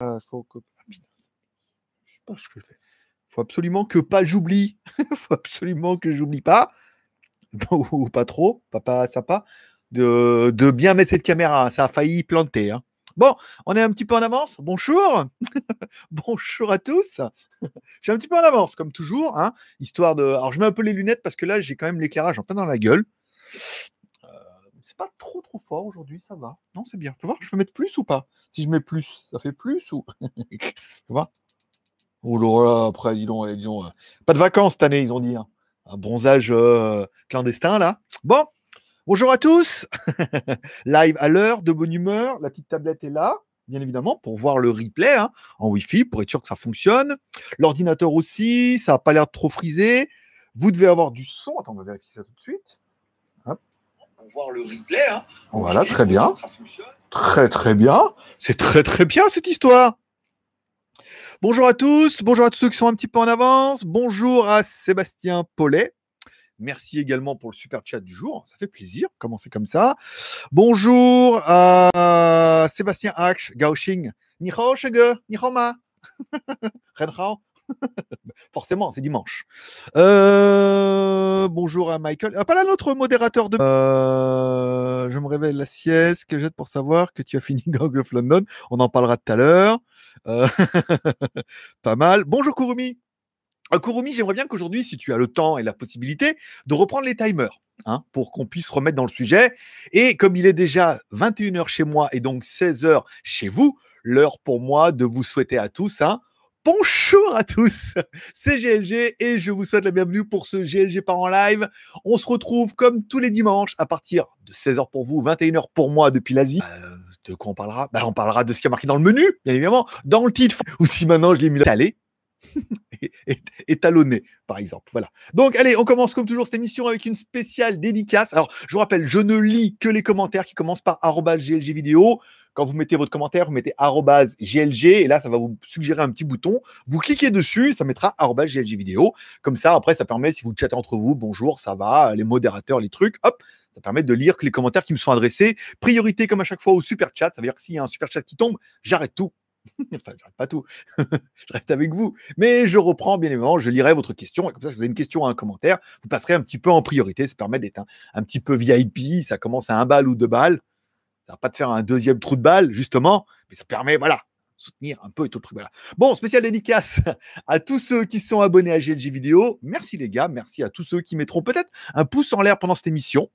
Ah, faut que... ah, putain, je sais pas ce que je fais. Faut absolument que pas j'oublie. faut absolument que j'oublie pas, ou pas trop, papa sympa, de, de bien mettre cette caméra. Ça a failli planter. hein. Bon, on est un petit peu en avance. Bonjour. Bonjour à tous. Je suis un petit peu en avance, comme toujours. hein, histoire de. Alors, je mets un peu les lunettes parce que là, j'ai quand même l'éclairage en plein dans la gueule. C'est pas trop trop fort aujourd'hui, ça va. Non, c'est bien. Tu voir, je peux mettre plus ou pas? Si je mets plus, ça fait plus ou? tu vois? Oh là là, après, dis donc, eh, euh, pas de vacances cette année, ils ont dit. hein. Un bronzage euh, clandestin, là. Bon, bonjour à tous. Live à l'heure, de bonne humeur. La petite tablette est là, bien évidemment, pour voir le replay hein, en Wi-Fi, pour être sûr que ça fonctionne. L'ordinateur aussi, ça n'a pas l'air de trop frisé. Vous devez avoir du son. Attends, on va vérifier ça tout de suite. Pour voir le replay. Hein, voilà, très bien. que ça fonctionne. Très très bien. C'est très très bien cette histoire. Bonjour à tous, bonjour à tous ceux qui sont un petit peu en avance. Bonjour à Sébastien Paulet. Merci également pour le super chat du jour. Ça fait plaisir. Commencer comme ça. Bonjour à Sébastien Ach, Gaoxing. Ni hao, shege, ni hao ma. Ren hao. Forcément, c'est dimanche. Euh, bonjour à Michael. Ah, pas là notre modérateur de. Euh, je me réveille la sieste que jette pour savoir que tu as fini Gang of London. On en parlera tout à l'heure. Euh, pas mal. Bonjour Kurumi. Kurumi, j'aimerais bien qu'aujourd'hui, si tu as le temps et la possibilité, de reprendre les timers hein, pour qu'on puisse remettre dans le sujet. Et comme il est déjà 21h chez moi et donc 16h chez vous, l'heure pour moi de vous souhaiter à tous un bonjour à tous. C'est GLG et je vous souhaite la bienvenue pour ce GLG par en live. On se retrouve comme tous les dimanches à partir de 16h pour vous, 21h pour moi depuis l'Asie. Euh, de quoi on parlera? Bah, On parlera de ce qui est marqué dans le menu, bien évidemment, dans le titre, ou si maintenant je l'ai mis là, allez, étalonné, par exemple. Voilà. Donc, allez, on commence comme toujours cette émission avec une spéciale dédicace. Alors, je vous rappelle, je ne lis que les commentaires qui commencent par arobase GLG vidéo. Quand vous mettez votre commentaire, vous mettez GLG et là, ça va vous suggérer un petit bouton. Vous cliquez dessus, ça mettra GLG vidéo. Comme ça, après, ça permet, si vous chattez entre vous, bonjour, ça va, les modérateurs, les trucs, hop, ça permet de lire les commentaires qui me sont adressés. Priorité, comme à chaque fois, au super chat. Ça veut dire que s'il y a un super chat qui tombe, j'arrête tout. enfin, j'arrête pas tout. je reste avec vous. Mais je reprends, bien évidemment, je lirai votre question. Et comme ça, si vous avez une question ou un commentaire, vous passerez un petit peu en priorité. Ça permet d'être un, un petit peu VIP. Ça commence à un balle ou deux balles. Ça va pas te faire un deuxième trou de balle, justement. Mais ça permet, voilà, soutenir un peu et tout le truc. Voilà. Bon, spécial dédicace à tous ceux qui sont abonnés à GLG Vidéo. Merci les gars. Merci à tous ceux qui mettront peut-être un pouce en l'air pendant cette émission.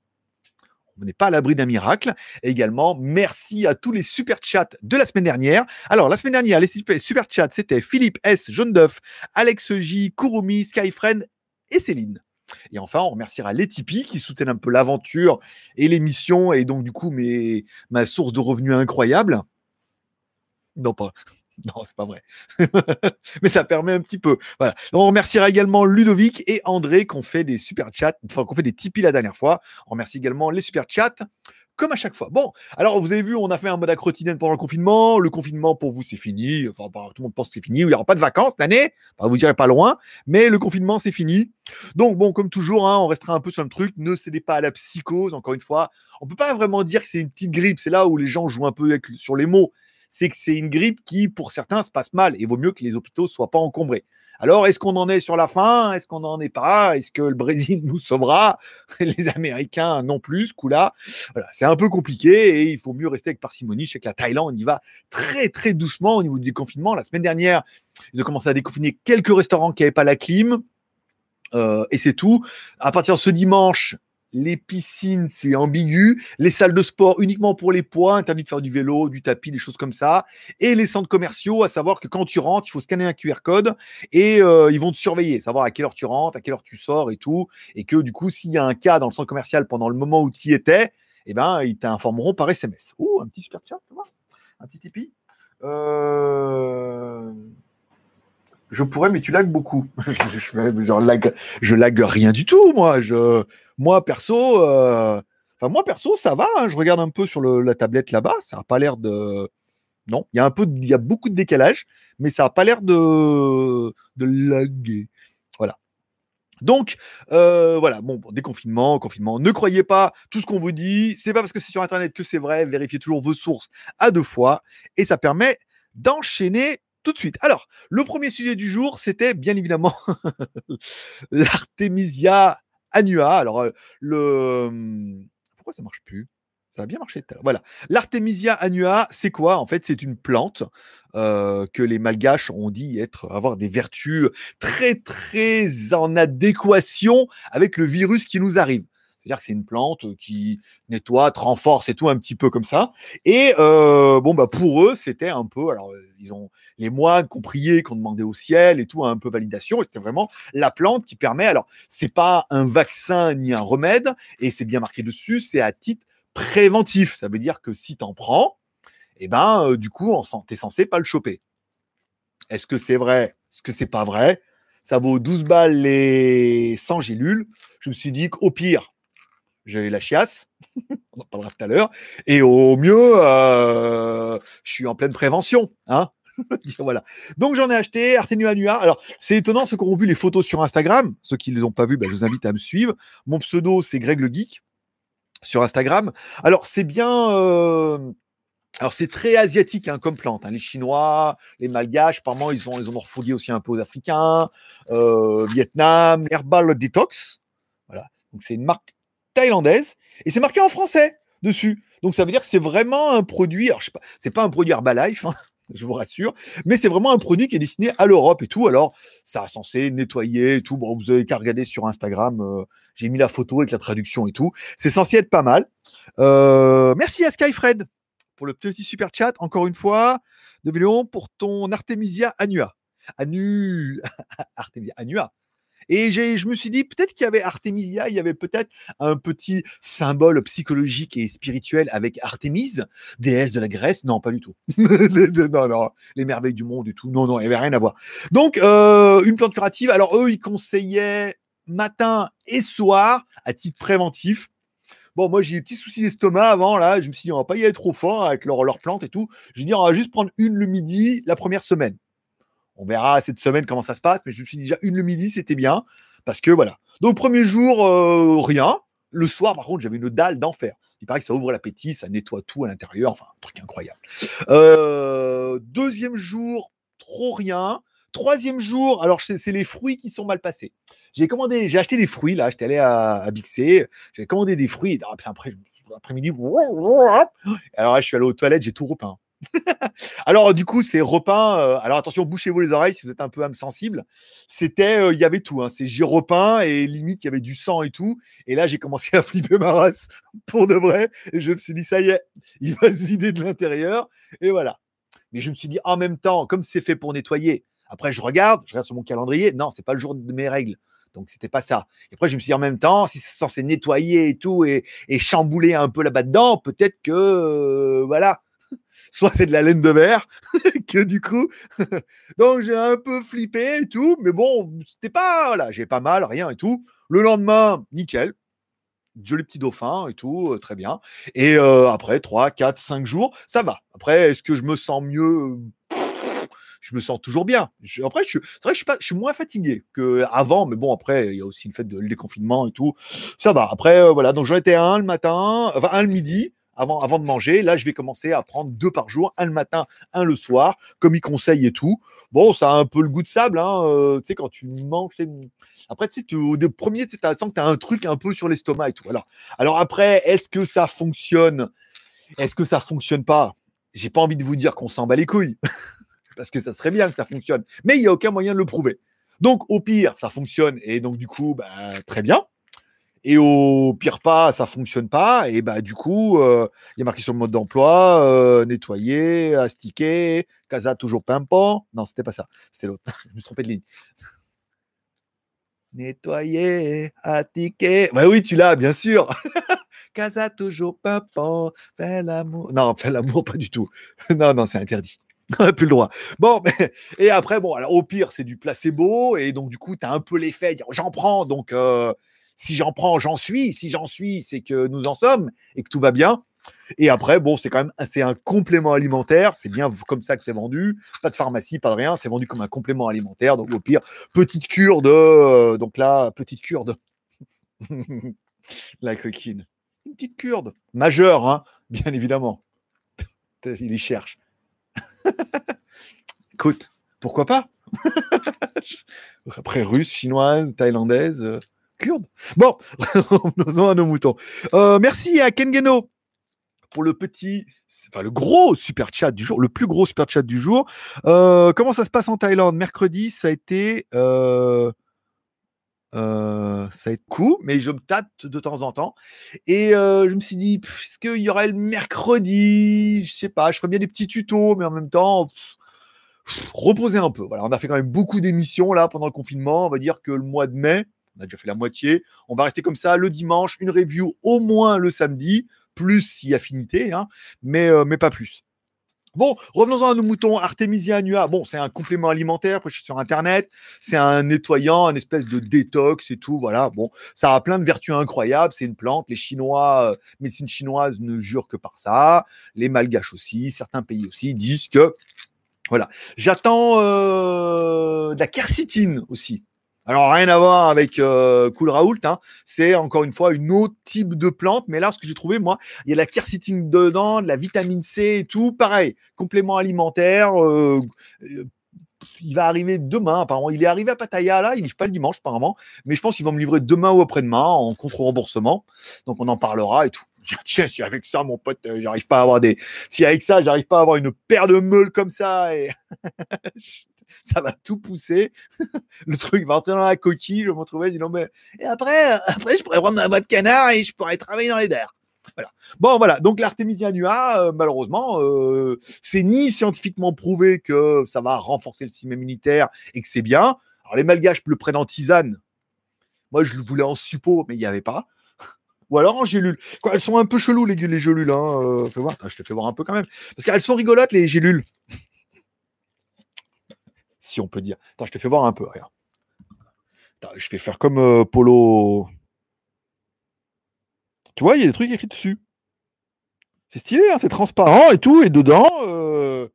On n'est pas à l'abri d'un miracle. Et également, merci à tous les super chats de la semaine dernière. Alors, la semaine dernière, les super super chats, c'était Philippe S, Jaune d'œuf, Alex J, Kurumi, Skyfriend et Céline. Et enfin, on remerciera les Tipeee qui soutiennent un peu l'aventure et l'émission et donc, du coup, ma source de revenus incroyable. Non, pas. Non, c'est pas vrai. Mais ça permet un petit peu. Voilà. On remerciera également Ludovic et André qui ont fait des super chats, enfin, qui ont fait des Tipeee la dernière fois. On remercie également les super chats, comme à chaque fois. Bon, alors vous avez vu, on a fait un mode quotidienne pendant le confinement. Le confinement, pour vous, c'est fini. Enfin, tout le monde pense que c'est fini. Il n'y aura pas de vacances cette année. Enfin, vous direz pas loin. Mais le confinement, c'est fini. Donc, bon, comme toujours, hein, on restera un peu sur le truc. Ne cédez pas à la psychose. Encore une fois, on peut pas vraiment dire que c'est une petite grippe. C'est là où les gens jouent un peu avec- sur les mots c'est que c'est une grippe qui, pour certains, se passe mal. Et vaut mieux que les hôpitaux soient pas encombrés. Alors, est-ce qu'on en est sur la fin? Est-ce qu'on n'en est pas? Est-ce que le Brésil nous sauvera? Les Américains non plus, ce coup-là. Voilà, c'est un peu compliqué et il faut mieux rester avec parcimonie. Je sais que la Thaïlande, on y va très, très doucement au niveau du déconfinement. La semaine dernière, ils ont commencé à déconfiner quelques restaurants qui n'avaient pas la clim. Euh, et c'est tout. À partir de ce dimanche, les piscines, c'est ambigu. Les salles de sport uniquement pour les poids, interdit de faire du vélo, du tapis, des choses comme ça. Et les centres commerciaux, à savoir que quand tu rentres, il faut scanner un QR code et euh, ils vont te surveiller, savoir à quelle heure tu rentres, à quelle heure tu sors et tout. Et que du coup, s'il y a un cas dans le centre commercial pendant le moment où tu y étais, eh ben, ils t'informeront par SMS. Ouh, un petit super chat, tu vois Un petit Tipeee. Euh... Je pourrais, mais tu lagues beaucoup. je, je, je rien du tout, moi. Je, moi, perso, euh, enfin, moi, perso, ça va. hein. Je regarde un peu sur la tablette là-bas. Ça n'a pas l'air de. Non, il y a un peu, il y a beaucoup de décalage, mais ça n'a pas l'air de, de laguer. Voilà. Donc, euh, voilà, bon, bon, déconfinement, confinement. Ne croyez pas tout ce qu'on vous dit. C'est pas parce que c'est sur Internet que c'est vrai. Vérifiez toujours vos sources à deux fois. Et ça permet d'enchaîner tout de suite. Alors, le premier sujet du jour, c'était bien évidemment l'Artemisia annua. Alors, euh, le. Hum, pourquoi ça marche plus? Ça a bien marché tout à l'heure. Voilà. L'Artemisia annua, c'est quoi En fait, c'est une plante euh, que les Malgaches ont dit être avoir des vertus très très en adéquation avec le virus qui nous arrive. C'est-à-dire que c'est une plante qui nettoie, renforce et tout un petit peu comme ça. Et euh, bon, bah pour eux, c'était un peu. Alors, ils ont les moines qui ont prié, qui ont demandé au ciel et tout, un peu validation. Et c'était vraiment la plante qui permet. Alors, c'est pas un vaccin ni un remède, et c'est bien marqué dessus. C'est à titre préventif. Ça veut dire que si tu en prends, eh ben, euh, du coup, tu es censé pas le choper. Est-ce que c'est vrai? Est-ce que c'est pas vrai? Ça vaut 12 balles les 100 gélules. Je me suis dit qu'au pire, j'ai la chiasse, on en parlera tout à l'heure, et au mieux, euh, je suis en pleine prévention. Hein voilà. Donc j'en ai acheté Artenu Anua. Alors c'est étonnant ceux qui ont vu les photos sur Instagram. Ceux qui ne les ont pas vues, ben, je vous invite à me suivre. Mon pseudo c'est Greg le Geek sur Instagram. Alors, c'est bien. Euh, alors, c'est très asiatique hein, comme plante. Hein. Les Chinois, les Malgaches, apparemment, ils ont, ils ont refouillé aussi un peu aux Africains, euh, Vietnam, Herbal Detox. Voilà. Donc, c'est une marque thaïlandaise et c'est marqué en français dessus. Donc, ça veut dire que c'est vraiment un produit. Alors, je sais pas, c'est pas un produit Herbalife. Hein, je vous rassure. Mais c'est vraiment un produit qui est destiné à l'Europe et tout. Alors, ça a censé nettoyer et tout. Bon, vous avez qu'à regarder sur Instagram. Euh, j'ai mis la photo avec la traduction et tout. C'est censé être pas mal. Euh, merci à Skyfred pour le petit super chat. Encore une fois, de pour ton Artemisia annua. Anu... Artemisia annua. Et je me suis dit, peut-être qu'il y avait Artemisia, il y avait peut-être un petit symbole psychologique et spirituel avec Artémise, déesse de la Grèce. Non, pas du tout. les merveilles du monde et tout. Non, non, il n'y avait rien à voir. Donc, euh, une plante curative. Alors, eux, ils conseillaient matin et soir à titre préventif. Bon, moi, j'ai eu des petits soucis d'estomac avant, là. Je me suis dit, on va pas y aller trop fort avec leurs leur plantes et tout. Je dire, on va juste prendre une le midi la première semaine. On verra cette semaine comment ça se passe, mais je me suis déjà une le midi, c'était bien. Parce que voilà. Donc, premier jour, euh, rien. Le soir, par contre, j'avais une dalle d'enfer. Il paraît que ça ouvre l'appétit, ça nettoie tout à l'intérieur. Enfin, un truc incroyable. Euh, deuxième jour, trop rien. Troisième jour, alors c'est les fruits qui sont mal passés. J'ai commandé, j'ai acheté des fruits là, j'étais allé à, Bixé, j'ai commandé des fruits, et puis après, l'après-midi, alors je suis allé aux toilettes, j'ai tout repeint. alors du coup, c'est repeint. Euh, alors attention, bouchez-vous les oreilles si vous êtes un peu âme sensible. C'était, euh, il y avait tout. Hein, c'est repeint et limite il y avait du sang et tout. Et là, j'ai commencé à flipper ma race pour de vrai. Et je me suis dit ça y est, il va se vider de l'intérieur. Et voilà. Mais je me suis dit en même temps, comme c'est fait pour nettoyer. Après, je regarde, je regarde sur mon calendrier. Non, c'est pas le jour de mes règles. Donc, c'était pas ça. Et après, je me suis dit en même temps, si c'est censé nettoyer et tout et, chambouler un peu là-bas dedans, peut-être que, euh, voilà, soit c'est de la laine de verre, que du coup. Donc, j'ai un peu flippé et tout, mais bon, c'était pas, voilà, j'ai pas mal, rien et tout. Le lendemain, nickel. Joli petit dauphin et tout, euh, très bien. Et euh, après, 3, 4, 5 jours, ça va. Après, est-ce que je me sens mieux? Je me sens toujours bien. après, c'est vrai que je suis, pas, je moins fatigué qu'avant, mais bon, après, il y a aussi le fait de le déconfinement et tout. Ça va. Après, euh, voilà, donc j'en étais un le matin, enfin un le midi. Avant, de manger, là, je vais commencer à prendre deux par jour, un le matin, un le soir, comme il conseille et tout. Bon, ça a un peu le goût de sable, hein, euh, tu sais, quand tu manges. Après, tu sais, au premier, tu sens que tu as un truc un peu sur l'estomac et tout. Alors, alors après, est-ce que ça fonctionne? Est-ce que ça fonctionne pas? J'ai pas envie de vous dire qu'on s'en bat les couilles. parce que ça serait bien que ça fonctionne. Mais il n'y a aucun moyen de le prouver. Donc, au pire, ça fonctionne, et donc, du coup, bah, très bien. Et au pire pas, ça fonctionne pas. Et bah du coup, euh, il y a marqué sur le mode d'emploi, euh, nettoyer, astiquer, casa toujours pimpant. Non, c'était pas ça. C'était l'autre. Je me suis trompé de ligne. nettoyer, astiquer. Bah oui, tu l'as, bien sûr. casa toujours pimpant, fais l'amour. Non, fais l'amour, pas du tout. non, non, c'est interdit. On plus le droit. Bon, et après, bon, alors au pire, c'est du placebo, et donc du coup, tu as un peu l'effet, j'en prends, donc euh, si j'en prends, j'en suis, si j'en suis, c'est que nous en sommes, et que tout va bien. Et après, bon, c'est quand même un complément alimentaire, c'est bien comme ça que c'est vendu, pas de pharmacie, pas de rien, c'est vendu comme un complément alimentaire, donc au pire, petite cure de, euh, donc là, petite cure de la coquine, une petite cure majeure, hein, bien évidemment. Il y cherche. écoute, pourquoi pas? Après russe, chinoise, thaïlandaise, euh, kurde. Bon, revenons à nos moutons. Euh, merci à Kengeno pour le petit, enfin le gros super chat du jour, le plus gros super chat du jour. Euh, comment ça se passe en Thaïlande? Mercredi, ça a été. Euh, ça a été cool, mais je me tâte de temps en temps. Et je me suis dit, est-ce qu'il y aurait le mercredi? Je sais pas, je ferais bien des petits tutos, mais en même temps, reposer un peu. Voilà, on a fait quand même beaucoup d'émissions là pendant le confinement. On va dire que le mois de mai, on a déjà fait la moitié. On va rester comme ça le dimanche, une review au moins le samedi plus si affinité, hein, mais, euh, mais pas plus. Bon, revenons-en à nos moutons. Artemisia annua, bon, c'est un complément alimentaire, je suis sur Internet, c'est un nettoyant, une espèce de détox et tout, voilà. Bon, ça a plein de vertus incroyables, c'est une plante. Les Chinois, euh, médecine chinoise ne jure que par ça. Les Malgaches aussi, certains pays aussi disent que, voilà. J'attends euh, de la quercitine aussi. Alors rien à voir avec euh, Cool Raoult, hein. c'est encore une fois une autre type de plante, mais là ce que j'ai trouvé moi, il y a la quercétine dedans, de la vitamine C et tout, pareil, complément alimentaire. Euh, euh, il va arriver demain, apparemment. Il est arrivé à Pattaya, là, il livre pas le dimanche, apparemment. Mais je pense qu'il va me livrer demain ou après-demain en contre-remboursement. Donc on en parlera et tout. Tiens, si avec ça, mon pote, j'arrive pas à avoir des. Si avec ça, j'arrive pas à avoir une paire de meules comme ça, ça va tout pousser. le truc va entrer dans la coquille, je me retrouver, dis non, mais. Et après, après, je pourrais prendre ma boîte canard et je pourrais travailler dans les DER. Voilà. Bon, voilà. Donc, l'Artemisia annua, euh, malheureusement, euh, c'est ni scientifiquement prouvé que ça va renforcer le système immunitaire et que c'est bien. Alors, les malgaches le prennent en tisane. Moi, je le voulais en suppôt, mais il n'y avait pas. Ou alors en gélule. elles sont un peu cheloues, les, les gélules. Hein. Euh, fais voir. je te fais voir un peu quand même. Parce qu'elles sont rigolotes, les gélules si on peut dire. Attends, je te fais voir un peu. Regarde. je vais faire comme euh, Polo. Tu vois, il y a des trucs écrits dessus. C'est stylé, hein, c'est transparent et tout, et dedans, euh,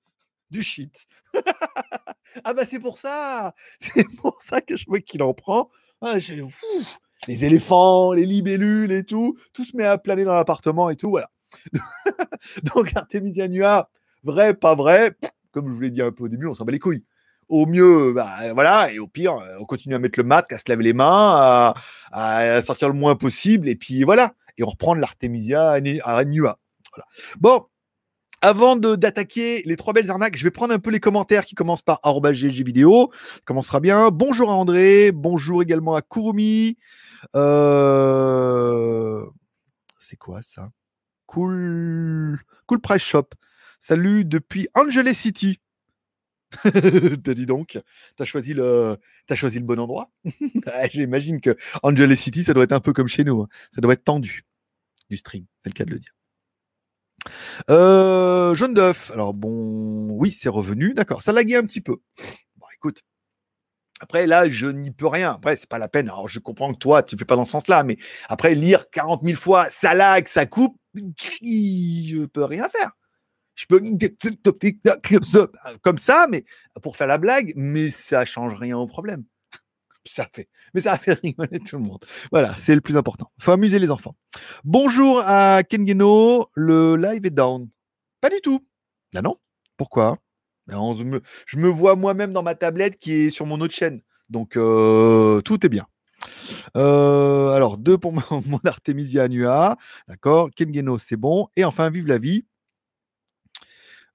du shit. ah bah c'est pour ça C'est pour ça que je vois qu'il en prend. Ah, les éléphants, les libellules et tout, tout se met à planer dans l'appartement et tout, voilà. Donc Artemisia Nua, vrai, pas vrai, comme je vous l'ai dit un peu au début, on s'en bat les couilles. Au mieux, bah, voilà, et au pire, on continue à mettre le masque, à se laver les mains, à, sortir le moins possible, et puis voilà, et on reprend l'Artemisia à Nua. Bon, avant d'attaquer les trois belles arnaques, je vais prendre un peu les commentaires qui commencent par vidéo. Ça commencera bien. Bonjour à André, bonjour également à Kurumi. Euh, c'est quoi ça? Cool, cool Price Shop. Salut depuis Angeles City. T'as dit donc, t'as choisi le, choisi le bon endroit? J'imagine que Angeles City, ça doit être un peu comme chez nous. Hein. Ça doit être tendu du string, c'est le cas de le dire. Euh, jaune d'œuf. Alors bon, oui, c'est revenu. D'accord, ça laguait un petit peu. Bon, écoute. Après, là, je n'y peux rien. Après, c'est pas la peine. Alors, je comprends que toi, tu fais pas dans ce sens-là, mais après, lire 40 000 fois, ça lag, ça coupe, je peux rien faire je peux comme ça, mais pour faire la blague, mais ça change rien au problème. Ça fait, mais ça a fait rigoler tout le monde. Voilà, c'est le plus important. Faut amuser les enfants. Bonjour à Kengeno, le live est down. Pas du tout. Ah non? Pourquoi? Ben, Je me vois moi-même dans ma tablette qui est sur mon autre chaîne. Donc euh, tout est bien. Euh, alors, deux pour mon, mon Artemisia Annua. D'accord. Kengeno, c'est bon. Et enfin, vive la vie.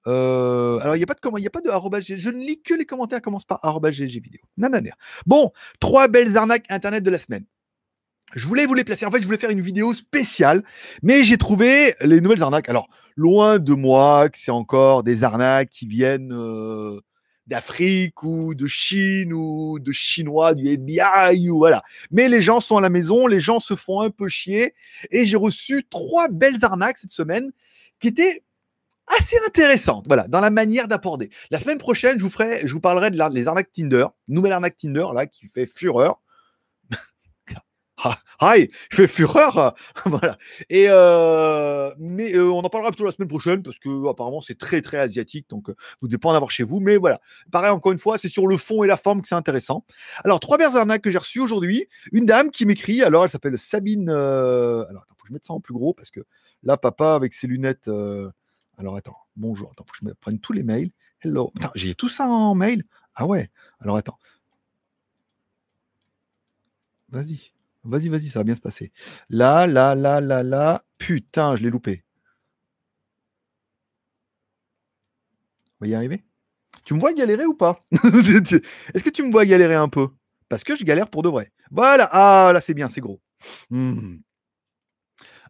Euh, alors, il n'y a pas de comment, il a pas de Je ne lis que les commentaires commencent par GG vidéo. Nananer. Bon, trois belles arnaques internet de la semaine. Je voulais vous les placer. En fait, je voulais faire une vidéo spéciale, mais j'ai trouvé les nouvelles arnaques. Alors, loin de moi que c'est encore des arnaques qui viennent euh, d'Afrique ou de Chine ou de Chinois, du FBI ou voilà. Mais les gens sont à la maison, les gens se font un peu chier, et j'ai reçu trois belles arnaques cette semaine qui étaient assez intéressante, voilà, dans la manière d'apporter. La semaine prochaine, je vous ferai, je vous parlerai de les arnaques Tinder, nouvelle arnaque Tinder là qui fait fureur. Hi, je fais fureur, voilà. Et euh, mais euh, on en parlera plutôt la semaine prochaine parce que apparemment c'est très très asiatique, donc euh, vous devez pas en avoir chez vous. Mais voilà, pareil encore une fois, c'est sur le fond et la forme que c'est intéressant. Alors trois belles arnaques que j'ai reçues aujourd'hui. Une dame qui m'écrit, alors elle s'appelle Sabine. alors attends, faut que je mette ça en plus gros parce que là papa avec ses lunettes. Alors attends, bonjour, attends, je me prenne tous les mails. Hello. J'ai tout ça en mail? Ah ouais. Alors attends. Vas-y. Vas-y, vas-y, ça va bien se passer. Là, là, là, là, là. Putain, je l'ai loupé. On va y arriver? Tu me vois galérer ou pas? Est-ce que tu me vois galérer un peu? Parce que je galère pour de vrai. Voilà. Ah, là, c'est bien, c'est gros. Hmm.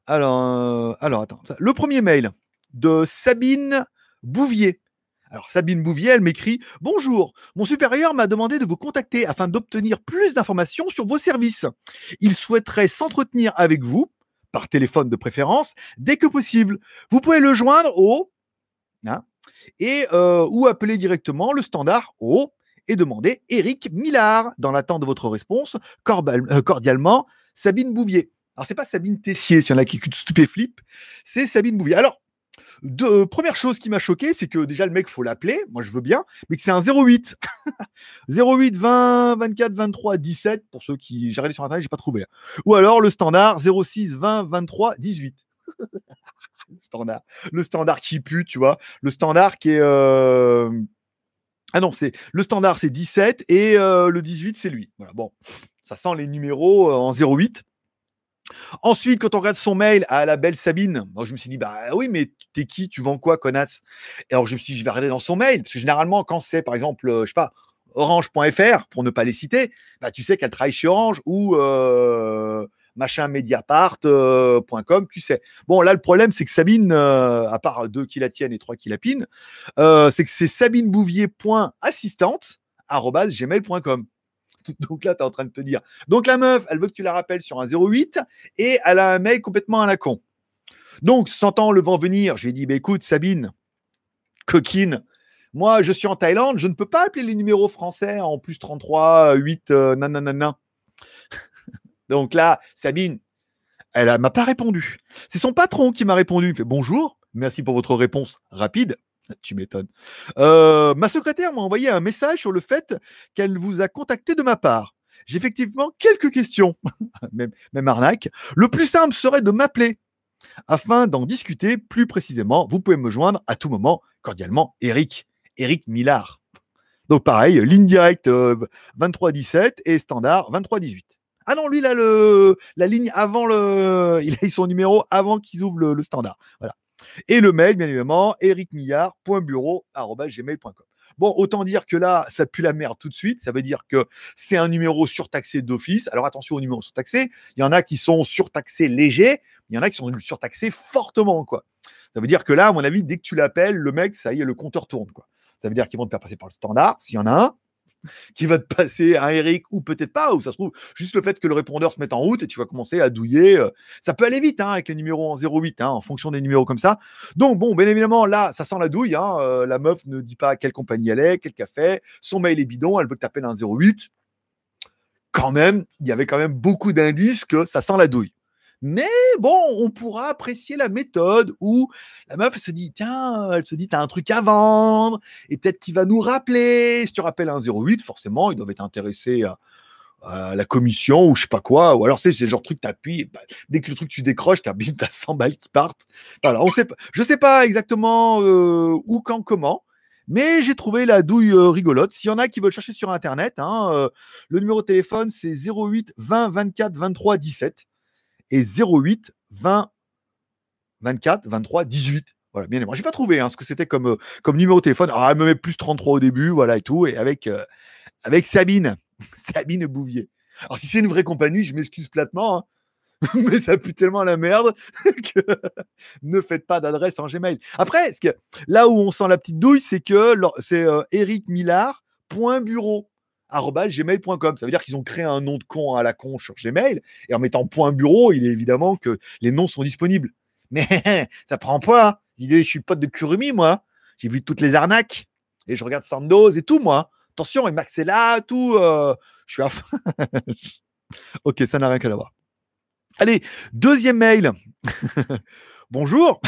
Alors, euh, alors, attends. Le premier mail de Sabine Bouvier. Alors Sabine Bouvier, elle m'écrit Bonjour, mon supérieur m'a demandé de vous contacter afin d'obtenir plus d'informations sur vos services. Il souhaiterait s'entretenir avec vous, par téléphone de préférence, dès que possible. Vous pouvez le joindre au hein, et euh, ou appeler directement le standard au et demander Eric Millard dans l'attente de votre réponse. Euh, cordialement, Sabine Bouvier. Alors c'est pas Sabine Tessier, s'il y en a qui stupéflip, c'est Sabine Bouvier. Alors de, euh, première chose qui m'a choqué, c'est que déjà le mec, faut l'appeler. Moi, je veux bien, mais que c'est un 08. 08 20 24 23 17 pour ceux qui j'ai regardé sur internet, j'ai pas trouvé. Ou alors le standard 06 20 23 18. standard. Le standard qui pue, tu vois. Le standard qui est euh, Ah non, c'est le standard c'est 17 et euh, le 18 c'est lui. Voilà, bon. Ça sent les numéros en 08. Ensuite, quand on regarde son mail à la belle Sabine, je me suis dit, bah oui, mais t'es qui? Tu vends quoi, connasse? Et alors, je me suis dit, je vais regarder dans son mail. Parce que généralement, quand c'est, par exemple, euh, je sais pas, orange.fr, pour ne pas les citer, bah, tu sais qu'elle travaille chez Orange ou euh, machin euh, tu sais. Bon, là, le problème, c'est que Sabine, à part deux qui la tiennent et trois qui la pinent, c'est que c'est sabinebouvier.assistante.gmail.com. Donc là, tu es en train de te dire. Donc la meuf, elle veut que tu la rappelles sur un 08 et elle a un mail complètement à la con. Donc, sentant le vent venir, j'ai dit bah, écoute, Sabine, coquine, moi, je suis en Thaïlande, je ne peux pas appeler les numéros français en plus 33, 8, euh, nanana. Donc là, Sabine, elle m'a pas répondu. C'est son patron qui m'a répondu. Il fait bonjour, merci pour votre réponse rapide. Tu m'étonnes. Euh, ma secrétaire m'a envoyé un message sur le fait qu'elle vous a contacté de ma part. J'ai effectivement quelques questions, même, arnaque. Le plus simple serait de m'appeler afin d'en discuter plus précisément. Vous pouvez me joindre à tout moment, cordialement, Eric, Eric Millard. Donc pareil, ligne directe 2317 euh, et standard 2318. Ah non, lui, il a la ligne avant le. Il a son numéro avant qu'ils ouvrent le standard. Voilà. Et le mail, bien évidemment, ericmillard.bureau.gmail.com. Bon, autant dire que là, ça pue la merde tout de suite. Ça veut dire que c'est un numéro surtaxé d'office. Alors attention aux numéros surtaxés. Il y en a qui sont surtaxés légers. Il y en a qui sont surtaxés fortement, quoi. Ça veut dire que là, à mon avis, dès que tu l'appelles, le mec, ça y est, le compteur tourne, quoi. Ça veut dire qu'ils vont te faire passer par le standard, s'il y en a un qui va te passer un Eric ou peut-être pas, ou ça se trouve, juste le fait que le répondeur se mette en route et tu vas commencer à douiller. Euh, ça peut aller vite hein, avec les numéros en 08, hein, en fonction des numéros comme ça. Donc, bon, bien évidemment, là, ça sent la douille. Hein, euh, la meuf ne dit pas à quelle compagnie elle est, quel café, son mail est bidon, elle veut que tu appelles un 08. Quand même, il y avait quand même beaucoup d'indices que ça sent la douille. Mais bon, on pourra apprécier la méthode où la meuf se dit tiens, elle se dit t'as un truc à vendre et peut-être qu'il va nous rappeler. Si tu rappelles un 08, forcément, ils doivent être intéressés à, la commission ou je sais pas quoi. Ou alors c'est le genre de truc t'appuies, bah, dès que le truc tu décroches, t'as t'as 100 balles qui partent. Voilà, on sait pas, je sais pas exactement euh, où, quand, comment. Mais j'ai trouvé la douille euh, rigolote. S'il y en a qui veulent chercher sur Internet, hein, euh, le numéro de téléphone, c'est 08 20 24 23 17 et 08 20 24 23 18. Voilà, bien aimé. J'ai pas trouvé hein, ce que c'était comme, euh, comme numéro de téléphone. Ah, elle me met plus 33 au début, voilà et tout, et avec, euh, avec Sabine, Sabine Bouvier. Alors si c'est une vraie compagnie, je m'excuse platement, hein, mais ça pue tellement la merde que ne faites pas d'adresse en Gmail. Après, là où on sent la petite douille, c'est que c'est euh, Eric Millard. Bureau gmail.com. Ça veut dire qu'ils ont créé un nom de con à la con sur Gmail et en mettant point bureau, il est évidemment que les noms sont disponibles. Mais ça prend pas. Il je suis pote de Kurumi, moi. J'ai vu toutes les arnaques et je regarde Sandoz et tout, moi. Attention, et Max est là, tout. Euh, je suis à ok, ça n'a rien qu'à voir. Allez, deuxième mail. Bonjour.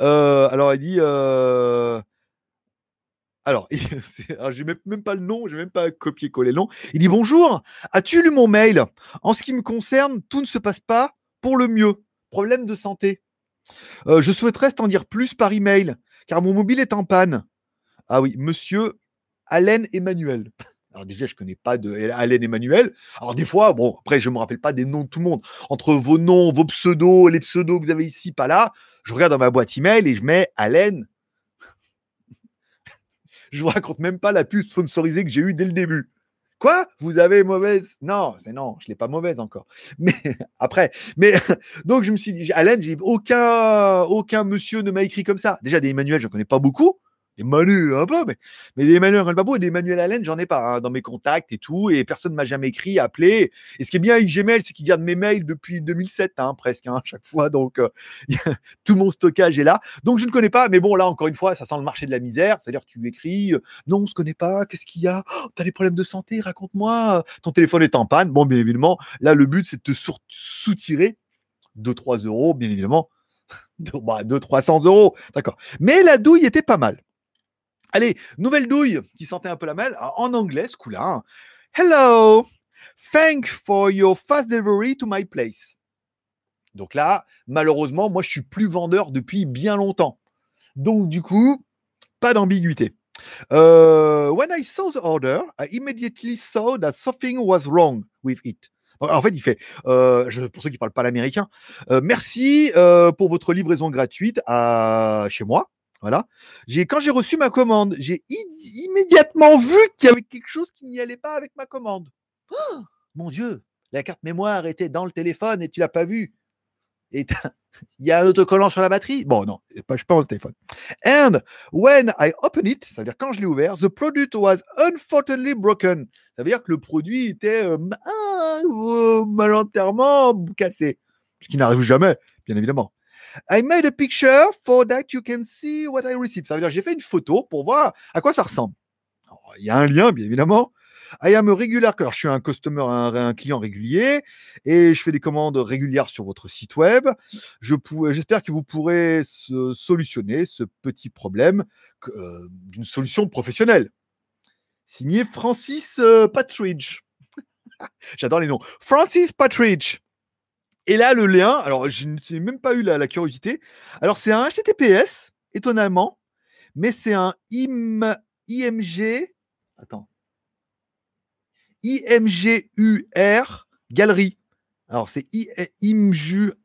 Euh, alors, il dit euh, alors, je n'ai même pas le nom, je n'ai même pas copié-coller le nom. Il dit Bonjour, as-tu lu mon mail? En ce qui me concerne, tout ne se passe pas pour le mieux. Problème de santé. Euh, je souhaiterais t'en dire plus par email, car mon mobile est en panne. Ah oui, monsieur Alain Emmanuel. Alors déjà, je connais pas de Alain Emmanuel. Alors des fois, bon, après, je me rappelle pas des noms de tout le monde. Entre vos noms, vos pseudos, les pseudos que vous avez ici, pas là, je regarde dans ma boîte email et je mets Alain. Je vous raconte même pas la pub sponsorisée que j'ai eue dès le début. Quoi? Vous avez mauvaise? Non, c'est non, je l'ai pas mauvaise encore. Mais après, mais donc je me suis dit, Alain, j'ai aucun aucun monsieur ne m'a écrit comme ça. Déjà des Emmanuel, je connais pas beaucoup Manu un peu, mais, des Emmanuel Babou et des Emmanuel Allen, j'en ai pas hein, dans mes contacts et tout, et personne ne m'a jamais écrit, appelé. Et ce qui est bien avec Gmail, c'est qu'il garde mes mails depuis 2007, hein, presque, hein, chaque fois, donc euh, tout mon stockage est là. Donc je ne connais pas, mais bon, là, encore une fois, ça sent le marché de la misère, c'est-à-dire tu écris, euh, non, on se connaît pas, qu'est-ce qu'il y a? Oh, Tu as des problèmes de santé, raconte-moi, ton téléphone est en panne. Bon, bien évidemment, là, le but, c'est de te soutirer 2-3 euros, bien évidemment. 200-300 euros, d'accord. Mais la douille était pas mal. Allez, nouvelle douille qui sentait un peu la mêle, en anglais, ce coup-là. Hein. Hello, thank for your fast delivery to my place. Donc là, malheureusement, moi, je suis plus vendeur depuis bien longtemps. Donc du coup, pas d'ambiguïté. Euh, when I saw the order, I immediately saw that something was wrong with it. En fait, il fait, euh, pour ceux qui ne parlent pas l'américain, euh, merci pour votre livraison gratuite à, chez moi. Voilà. Quand j'ai reçu ma commande, j'ai immédiatement vu qu'il y avait quelque chose qui n'y allait pas avec ma commande. Oh, mon Dieu, la carte mémoire était dans le téléphone et tu l'as pas vu. Et il y a un autocollant sur la batterie? Bon, non, pas, je pas le téléphone. And when I open it, ça veut dire quand je l'ai ouvert, the product was unfortunately broken. Ça veut dire que le produit était euh, malenterement cassé. Ce qui n'arrive jamais, bien évidemment. I made a picture for that you can see what I received. Ça veut dire j'ai fait une photo pour voir à quoi ça ressemble. Il y a un lien, bien évidemment. I am a regular, je suis un customer, un, client régulier et je fais des commandes régulières sur votre site web. Je j'espère que vous pourrez solutionner ce petit problème euh, d'une solution professionnelle. Signé Francis euh, Patridge. J'adore les noms. Francis Patridge. Et là, le lien, alors je n'ai même pas eu la, curiosité. Alors, c'est un HTTPS, étonnamment, mais c'est un IM, IMG. Attends. IMGUR Galerie. Alors, c'est IMGUR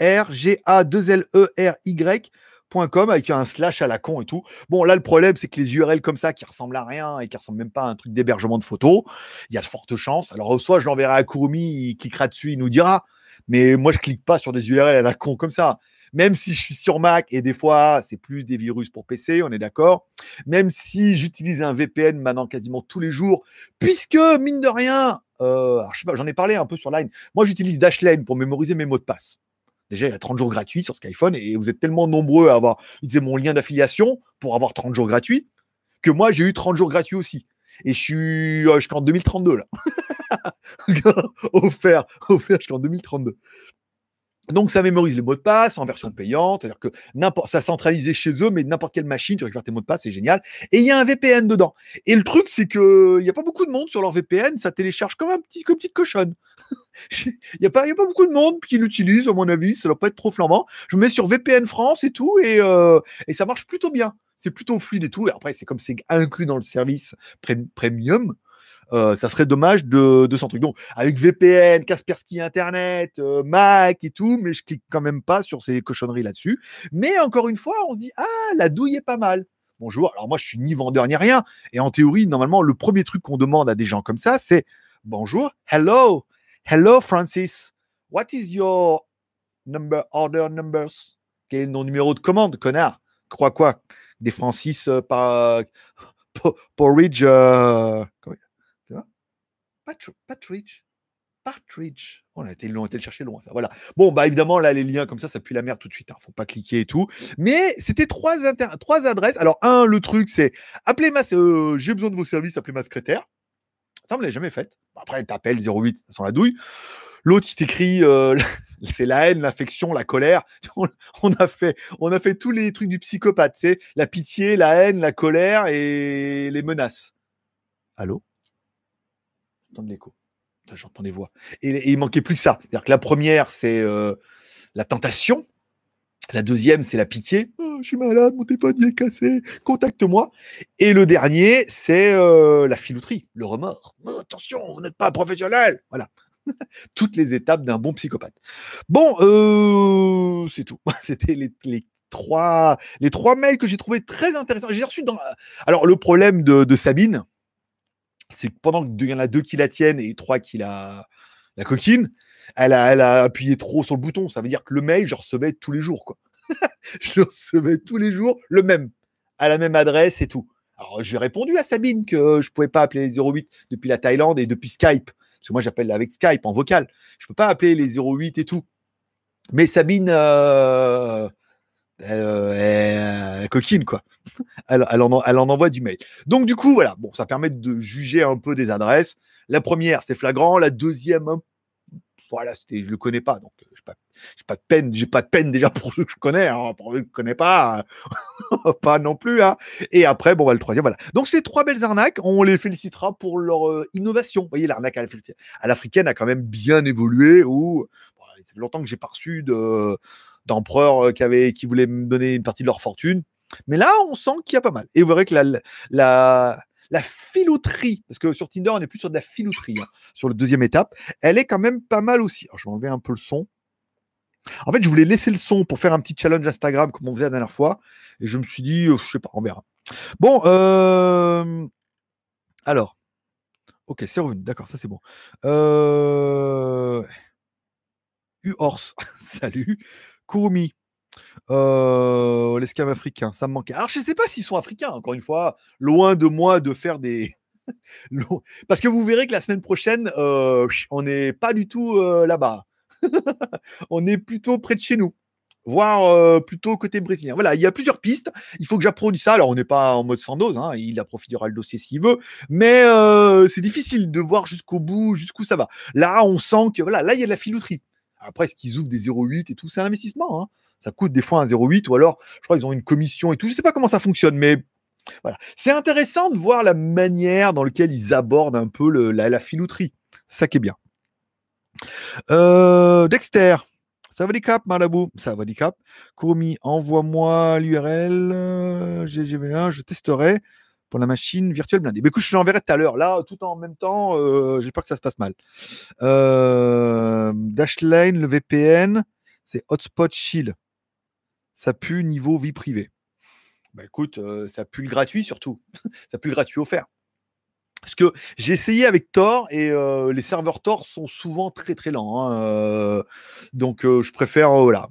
G-A-2-L-E-R-Y .com avec un slash à la con et tout. Bon, là, le problème, c'est que les URL comme ça qui ressemblent à rien et qui ressemblent même pas à un truc d'hébergement de photos, il y a de fortes chances. Alors, soit je l'enverrai à Kurumi, il cliquera dessus, il nous dira. Mais moi, je clique pas sur des URL à la con comme ça. Même si je suis sur Mac et des fois, c'est plus des virus pour PC, on est d'accord. Même si j'utilise un VPN maintenant quasiment tous les jours, puisque, mine de rien, euh, j'en ai parlé un peu sur Line. Moi, j'utilise Dashlane pour mémoriser mes mots de passe. Déjà, il y a 30 jours gratuits sur Skyphone et vous êtes tellement nombreux à avoir utilisé mon lien d'affiliation pour avoir 30 jours gratuits que moi, j'ai eu 30 jours gratuits aussi. Et je suis euh, jusqu'en 2032 là. offert, offert jusqu'en 2032. Donc, ça mémorise les mots de passe en version payante, c'est-à-dire que n'importe, ça centralisé chez eux, mais n'importe quelle machine, tu récupères tes mots de passe, c'est génial. Et il y a un VPN dedans. Et le truc, c'est que il n'y a pas beaucoup de monde sur leur VPN, ça télécharge comme un petit, comme petite cochonne. Il n'y a, pas, beaucoup de monde qui l'utilise, à mon avis, ça ne doit pas être trop flamand. Je me mets sur VPN France et tout, et, euh, et ça marche plutôt bien. C'est plutôt fluide et tout. Et après, c'est comme c'est inclus dans le service premium. Euh, ça serait dommage de, de s'en truc. Donc, avec VPN, Kaspersky Internet, euh, Mac et tout, mais je clique quand même pas sur ces cochonneries là-dessus. Mais encore une fois, on se dit, ah, la douille est pas mal. Bonjour. Alors, moi, je suis ni vendeur ni rien. Et en théorie, normalement, le premier truc qu'on demande à des gens comme ça, c'est bonjour, hello, hello, Francis. What is your number, order numbers? Quel est ton numéro de commande, connard? Crois quoi? Des Francis euh, par, Porridge. Patridge. Patridge. On a été, long, été le chercher loin, ça. Voilà. Bon, bah évidemment, là, les liens comme ça, ça pue la merde tout de suite. Hein. Faut pas cliquer et tout. Mais c'était trois, trois adresses. Alors, un, le truc, c'est appelez ma. Euh, j'ai besoin de vos services, appelez ma secrétaire. Ça, on ne l'a jamais fait. Après, t'appelles 08, ça sent la douille. L'autre, il t'écrit, euh, c'est la haine, l'affection, la colère. On, a fait, on a fait tous les trucs du psychopathe, c'est la pitié, la haine, la colère et les menaces. Allô? J'entends. J'entends des voix. Et, il manquait plus que ça. Que la première, c'est euh, la tentation. La deuxième, c'est la pitié. Oh, je suis malade, mon téléphone est cassé, contacte-moi. Et le dernier, c'est euh, la filouterie, le remords. Oh, attention, vous n'êtes pas professionnel. Voilà. Toutes les étapes d'un bon psychopathe. Bon, euh, c'est tout. C'était les, trois, les trois mails que j'ai trouvé très intéressants. J'ai reçu dans. Alors, le problème de, Sabine, c'est que pendant qu'il y en a deux qui la tiennent et trois qui la, la coquine, elle a, appuyé trop sur le bouton. Ça veut dire que le mail, je recevais tous les jours. Quoi. je recevais tous les jours, le même, à la même adresse et tout. Alors, j'ai répondu à Sabine que je pouvais pas appeler les 08 depuis la Thaïlande et depuis Skype. Parce que moi, j'appelle avec Skype en vocal. Je peux pas appeler les 08 et tout. Mais Sabine, euh, elle, coquine, quoi. Elle, elle, en, en, envoie du mail. Donc, du coup, voilà. Bon, ça permet de juger un peu des adresses. La première, c'est flagrant. La deuxième, un voilà, c'était, je le connais pas, donc euh, j'ai pas, pas de peine, j'ai pas de peine déjà pour ceux que je connais, hein, pour ceux que je connais pas, pas non plus. Hein. Et après, bon, bah, le troisième, voilà. Donc ces trois belles arnaques, on les félicitera pour leur euh, innovation. Vous voyez, l'arnaque à l'africaine a quand même bien évolué. Ou fait longtemps que j'ai pas reçu de d'empereurs euh, qui avaient, qui voulaient donner une partie de leur fortune. Mais là, on sent qu'il y a pas mal. Et vous verrez que la, la, la filouterie, parce que sur Tinder, on est plus sur de la filouterie, hein, sur la deuxième étape, elle est quand même pas mal aussi. Je vais enlever un peu le son. En fait, je voulais laisser le son pour faire un petit challenge Instagram comme on faisait la dernière fois. Et je me suis dit, euh, je sais pas, on verra. Bon, euh... alors. Ok, c'est revenu. D'accord, ça c'est bon. Euh... Uhors, salut. Kurumi, euh, l'esclave africain, ça me manquait. Alors, je ne sais pas s'ils sont africains, encore une fois, loin de moi de faire des. Parce que vous verrez que la semaine prochaine, euh, on n'est pas du tout euh, là-bas. on est plutôt près de chez nous, voire plutôt côté brésilien. Voilà, il y a plusieurs pistes. Il faut que j'approfondisse ça. Alors, on n'est pas en mode sans dose, hein, il approfondira le dossier s'il veut, mais c'est difficile de voir jusqu'au bout, jusqu'où ça va. Là, on sent que voilà, là, il y a de la filouterie. Après, ce qu'ils ouvrent des 0,8 et tout, c'est un investissement. Hein ça coûte des fois un 0,8 ou alors, je crois, ils ont une commission et tout. Je sais pas comment ça fonctionne, mais voilà. C'est intéressant de voir la manière dans laquelle ils abordent un peu la, filouterie. Ça qui est bien. Euh, Dexter. Ça va les cap, Malabou Ça va les cap. Kurumi, envoie-moi l'URL. Euh, je testerai pour la machine virtuelle blindée. Mais écoute, je l'enverrai tout à l'heure. Là, tout en même temps, euh, j'ai peur que ça se passe mal. Euh, Dashlane, le VPN, c'est Hotspot Shield ça pue niveau vie privée. Bah écoute, ça pue le gratuit surtout. ça pue le gratuit offert. Parce que j'ai essayé avec Tor et les serveurs Tor sont souvent très très lents. Hein, donc je préfère voilà.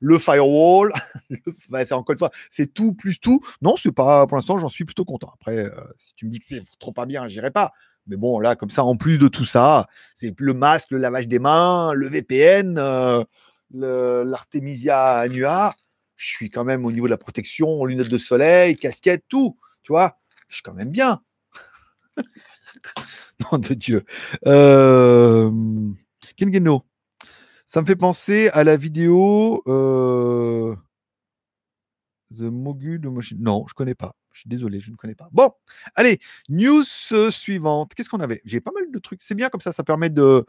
Le firewall, bah, c'est encore une fois, c'est tout plus tout. Non, c'est pas pour l'instant, j'en suis plutôt content. Après, si tu me dis que c'est trop pas bien, j'irai pas. Mais bon, là, comme ça, en plus de tout ça, c'est le masque, le lavage des mains, le VPN, l'Artemisia annua je suis quand même au niveau de la protection, lunettes de soleil, casquette, tout. Tu vois, je suis quand même bien. non de Dieu. Euh... Kengeno. Ça me fait penser à la vidéo euh... The Mogul de. Non, je connais pas. Je suis désolé, je ne connais pas. Bon, allez, news suivante. Qu'est-ce qu'on avait? J'ai pas mal de trucs. C'est bien comme ça, ça permet de,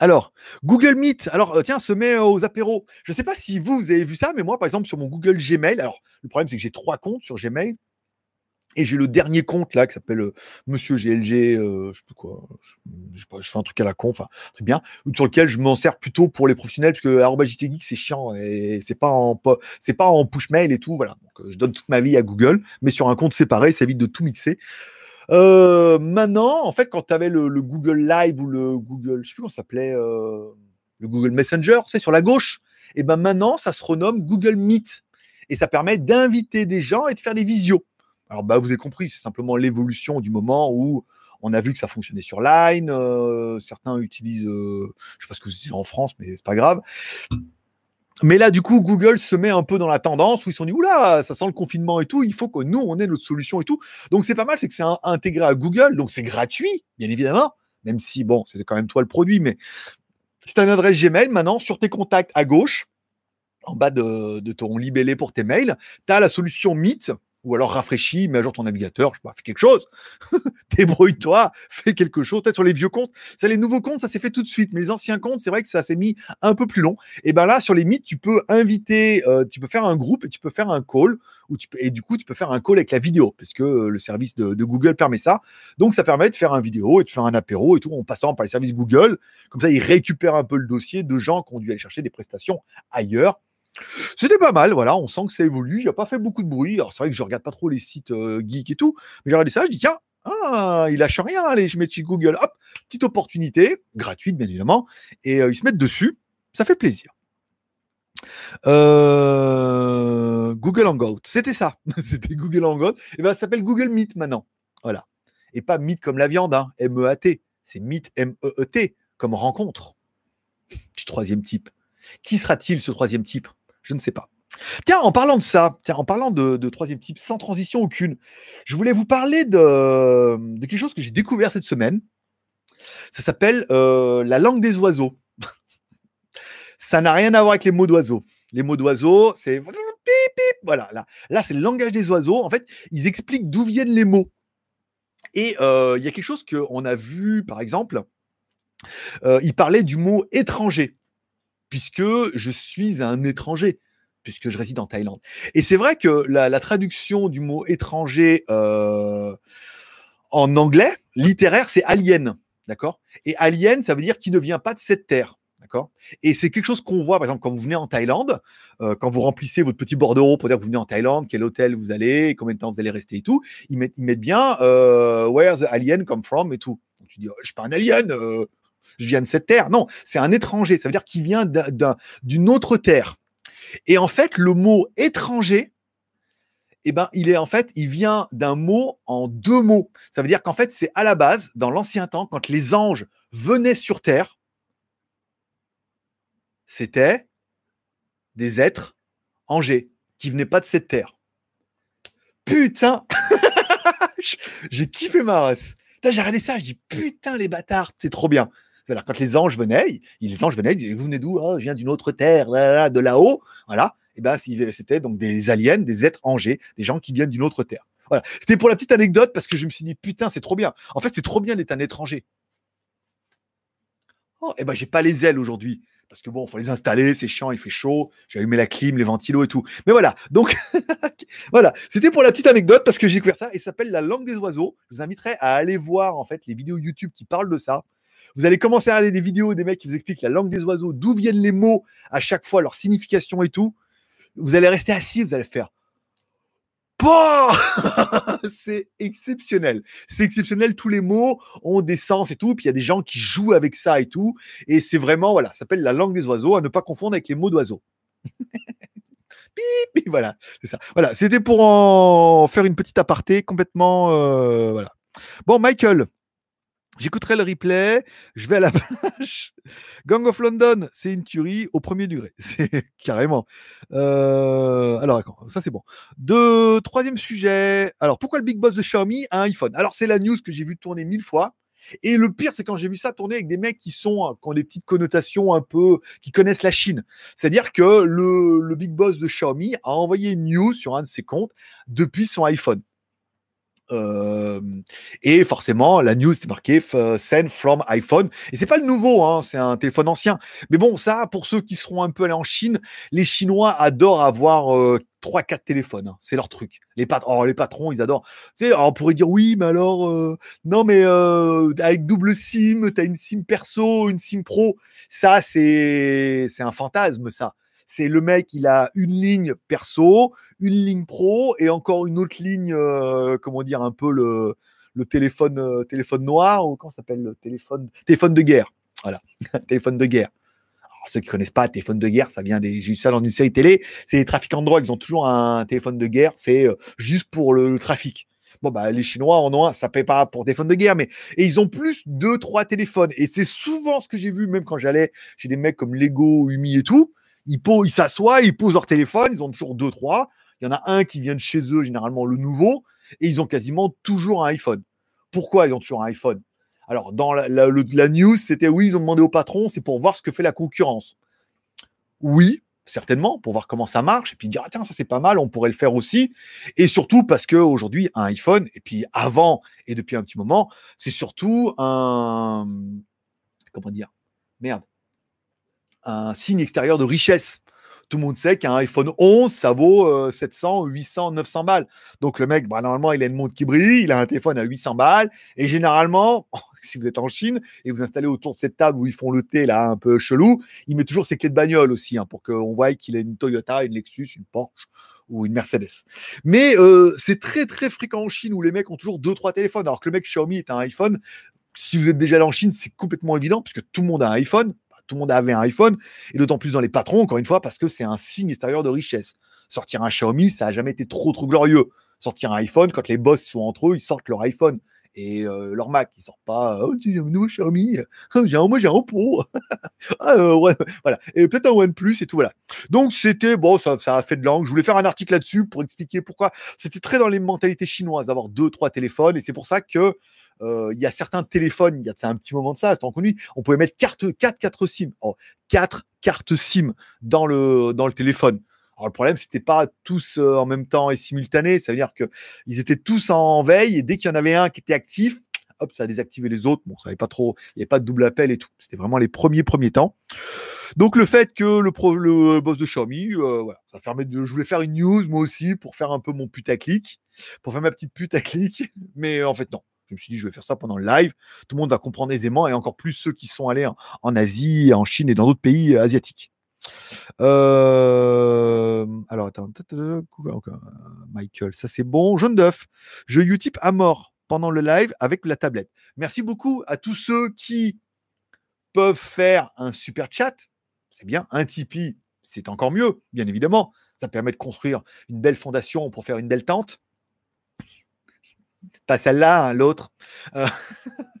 alors, Google Meet, alors euh, tiens, se met aux apéros. Je ne sais pas si vous avez vu ça, mais moi, par exemple, sur mon Google Gmail, alors le problème, c'est que j'ai trois comptes sur Gmail. Et j'ai le dernier compte là qui s'appelle euh, Monsieur GLG, euh, je sais quoi, je, je, fais un truc à la con, enfin, très bien, sur lequel je m'en sers plutôt pour les professionnels, parce que technique c'est chiant et c'est pas en c'est pas en push mail et tout, voilà. Donc, je donne toute ma vie à Google, mais sur un compte séparé, ça évite de tout mixer. Euh, maintenant, en fait, quand tu avais le, Google Live ou le Google, je sais plus comment ça s'appelait, euh, le Google Messenger, c'est sur la gauche, et ben maintenant, ça se renomme Google Meet. Et ça permet d'inviter des gens et de faire des visios. Alors, bah, vous avez compris, c'est simplement l'évolution du moment où on a vu que ça fonctionnait sur Line. Euh, certains utilisent, je sais pas ce que c'est en France, mais c'est pas grave. Mais là, du coup, Google se met un peu dans la tendance où ils se sont dit, oula, ça sent le confinement et tout, il faut que nous, on ait notre solution et tout. Donc, c'est pas mal, c'est que c'est intégré à Google, donc c'est gratuit, bien évidemment, même si, bon, c'est quand même toi le produit, mais c'est une adresse Gmail maintenant sur tes contacts à gauche, en bas de, ton libellé pour tes mails, tu as la solution Meet Ou alors rafraîchis, mets à jour ton navigateur, je sais pas, fais quelque chose. Débrouille-toi, fais quelque chose. Peut-être sur les vieux comptes. Ça, les nouveaux comptes, ça s'est fait tout de suite. Mais les anciens comptes, c'est vrai que ça s'est mis un peu plus long. Et ben là, sur les mythes, tu peux inviter, euh, tu peux faire un groupe et tu peux faire un call. Et du coup, tu peux faire un call avec la vidéo, parce que euh, le service de, de Google permet ça. Donc, ça permet de faire un vidéo et de faire un apéro et tout en passant par les services Google. Comme ça, ils récupèrent un peu le dossier de gens qui ont dû aller chercher des prestations ailleurs. C'était pas mal, voilà, on sent que ça évolue, il n'a pas fait beaucoup de bruit. Alors c'est vrai que je regarde pas trop les sites euh, geeks et tout, mais j'ai regardé ça, je dis tiens, ah, il lâche rien, allez, je mets chez Google, hop, petite opportunité, gratuite bien évidemment, et euh, ils se mettent dessus, ça fait plaisir. Euh, Google Hangout, c'était ça, c'était Google Hangout, et ben ça s'appelle Google Meet maintenant, voilà, et pas Meet comme la viande, hein, M-E-A-T, c'est Meet M-E-E-T comme rencontre. Du troisième type. Qui sera-t-il ce troisième type? Je ne sais pas. Tiens, en parlant de ça, tiens, en parlant de, troisième type, sans transition aucune, je voulais vous parler de, quelque chose que j'ai découvert cette semaine. Ça s'appelle euh, la langue des oiseaux. ça n'a rien à voir avec les mots d'oiseaux. Les mots d'oiseaux, c'est voilà. Là, c'est le langage des oiseaux. En fait, ils expliquent d'où viennent les mots. Et euh, il y a quelque chose qu'on a vu, par exemple, euh, il parlait du mot étranger puisque je suis un étranger, puisque je réside en Thaïlande. Et c'est vrai que la, traduction du mot étranger euh, en anglais, littéraire, c'est alien. D'accord? Et alien, ça veut dire qui ne vient pas de cette terre. D'accord? Et c'est quelque chose qu'on voit, par exemple, quand vous venez en Thaïlande, euh, quand vous remplissez votre petit bordereau pour dire que vous venez en Thaïlande, quel hôtel vous allez, combien de temps vous allez rester et tout, ils mettent, bien euh, Where the alien come from et tout. Donc, tu dis, oh, je suis pas un alien, je viens de cette terre. Non, c'est un étranger. Ça veut dire qu'il vient d'une autre terre. Et en fait, le mot étranger, eh ben, il est en fait, il vient d'un mot en deux mots. Ça veut dire qu'en fait, c'est à la base, dans l'ancien temps, quand les anges venaient sur terre, c'était des êtres angers qui venaient pas de cette terre. Putain, j'ai kiffé ma race. J'ai regardé ça, je dis putain les bâtards, c'est trop bien. Quand les anges venaient, les anges venaient, ils disaient, vous venez d'où? Oh, Je viens d'une autre terre, de là-haut. Voilà. Et ben, c'était donc des aliens, des êtres angers, des gens qui viennent d'une autre terre. Voilà. C'était pour la petite anecdote parce que je me suis dit, putain, c'est trop bien. En fait, c'est trop bien d'être un étranger. Oh, et ben, j'ai pas les ailes aujourd'hui. Parce que bon, faut les installer, c'est chiant, il fait chaud. J'ai allumé la clim, les ventilos et tout. Mais voilà. Donc, voilà. C'était pour la petite anecdote parce que j'ai découvert ça et ça s'appelle la langue des oiseaux. Je vous inviterai à aller voir, en fait, les vidéos YouTube qui parlent de ça. Vous allez commencer à regarder des vidéos des mecs qui vous expliquent la langue des oiseaux, d'où viennent les mots à chaque fois, leur signification et tout. Vous allez rester assis, vous allez faire. c'est exceptionnel. C'est exceptionnel. Tous les mots ont des sens et tout. Puis il y a des gens qui jouent avec ça et tout. Et c'est vraiment, voilà, ça s'appelle la langue des oiseaux, à ne pas confondre avec les mots d'oiseaux. voilà, c'est ça. Voilà, c'était pour en faire une petite aparté complètement. Euh, voilà. Bon, Michael, J'écouterai le replay, je vais à la plage. Gang of London, c'est une tuerie au premier degré. C'est carrément. Euh, alors, ça c'est bon. De troisième sujet. Alors, pourquoi le big boss de Xiaomi a un iPhone? Alors, c'est la news que j'ai vu tourner mille fois. Et le pire, c'est quand j'ai vu ça tourner avec des mecs qui sont, qui ont des petites connotations un peu, qui connaissent la Chine. C'est-à-dire que le big boss de Xiaomi a envoyé une news sur un de ses comptes depuis son iPhone. Euh, et forcément, la news est marquée send from iPhone. Et c'est pas le nouveau, hein, c'est un téléphone ancien. Mais bon, ça, pour ceux qui seront un peu allés en Chine, les Chinois adorent avoir euh, trois, 4 quatre téléphones. Hein. c'est leur truc. Les, oh, les patrons, ils adorent. On pourrait dire oui, mais alors, euh, non, mais avec double SIM, tu as une SIM perso, une SIM pro. Ça, c'est un fantasme, ça c'est le mec, il a une ligne perso, une ligne pro et encore une autre ligne, euh, comment dire, un peu le, euh, téléphone noir ou comment s'appelle le téléphone, téléphone de guerre. Voilà, téléphone de guerre. Alors, ceux qui connaissent pas téléphone de guerre, ça vient des. J'ai eu ça dans une série télé. C'est les trafiquants de drogue. Ils ont toujours un téléphone de guerre. C'est euh, juste pour le, trafic. Bon, bah, les Chinois en ont un, ça paye pas pour téléphone de guerre, mais et ils ont plus deux, trois téléphones. Et c'est souvent ce que j'ai vu, même quand j'allais chez des mecs comme Lego, Umi et tout ils, s'assoient, ils posent leur téléphone, ils ont toujours deux, trois. Il y en a un qui vient de chez eux, généralement le nouveau, et ils ont quasiment toujours un iPhone. Pourquoi ils ont toujours un iPhone? Alors, dans la, news, c'était oui, ils ont demandé au patron, c'est pour voir ce que fait la concurrence. Oui, certainement, pour voir comment ça marche, et puis dire, ah, tiens, ça c'est pas mal, on pourrait le faire aussi. Et surtout parce qu'aujourd'hui, un iPhone, et puis avant et depuis un petit moment, c'est surtout un. Comment dire Merde. Un signe extérieur de richesse tout le monde sait qu'un iPhone 11, ça vaut 700, 800, 900 balles. Donc le mec, bah, normalement, il a une montre qui brille, il a un téléphone à 800 balles. Et généralement, si vous êtes en Chine et vous installez autour de cette table où ils font le thé là un peu chelou, il met toujours ses clés de bagnole aussi hein, pour qu'on voie qu'il a une Toyota, une Lexus, une Porsche ou une Mercedes. Mais euh, c'est très très fréquent en Chine où les mecs ont toujours deux trois téléphones alors que le mec Xiaomi est un iPhone. Si vous êtes déjà allé en Chine, c'est complètement évident puisque tout le monde a un iPhone tout le monde avait un iPhone, et d'autant plus dans les patrons, encore une fois, parce que c'est un signe extérieur de richesse. Sortir un Xiaomi, ça n'a jamais été trop, trop glorieux. Sortir un iPhone, quand les boss sont entre eux, ils sortent leur iPhone. Et euh, leur Mac, ils sortent pas, oh, un Xiaomi, oh, j'ai un, moi j'ai un Oppo, ah, euh, voilà, et peut-être un OnePlus et tout, voilà. Donc c'était, bon, ça, a fait de langue, je voulais faire un article là-dessus pour expliquer pourquoi. C'était très dans les mentalités chinoises d'avoir deux, trois téléphones, et c'est pour ça que euh, il y a certains téléphones, il y a un petit moment de ça, c'est connu, on pouvait mettre 4, 4, 4 SIM, oh, 4 cartes SIM dans le, dans le téléphone. Alors le problème, c'était pas tous euh, en même temps et simultané, ça veut dire qu'ils étaient tous en veille et dès qu'il y en avait un qui était actif, hop, ça a désactivé les autres. Bon, ça n'avait pas trop, il n'y avait pas de double appel et tout. C'était vraiment les premiers premiers temps. Donc le fait que le, boss de Xiaomi, euh, ça permet de. Je voulais faire une news moi aussi pour faire un peu mon putaclic, pour faire ma petite putaclic, mais en fait non. Je me suis dit, je vais faire ça pendant le live. Tout le monde va comprendre aisément, et encore plus ceux qui sont allés en, Asie, en Chine et dans d'autres pays euh, asiatiques. Euh, alors, attends. Michael, ça c'est bon. Jaune d'œuf. Je Utip à mort pendant le live avec la tablette. Merci beaucoup à tous ceux qui peuvent faire un super chat. C'est bien. Un Tipeee, c'est encore mieux, bien évidemment. Ça permet de construire une belle fondation pour faire une belle tente. Pas celle-là, hein, l'autre. Euh...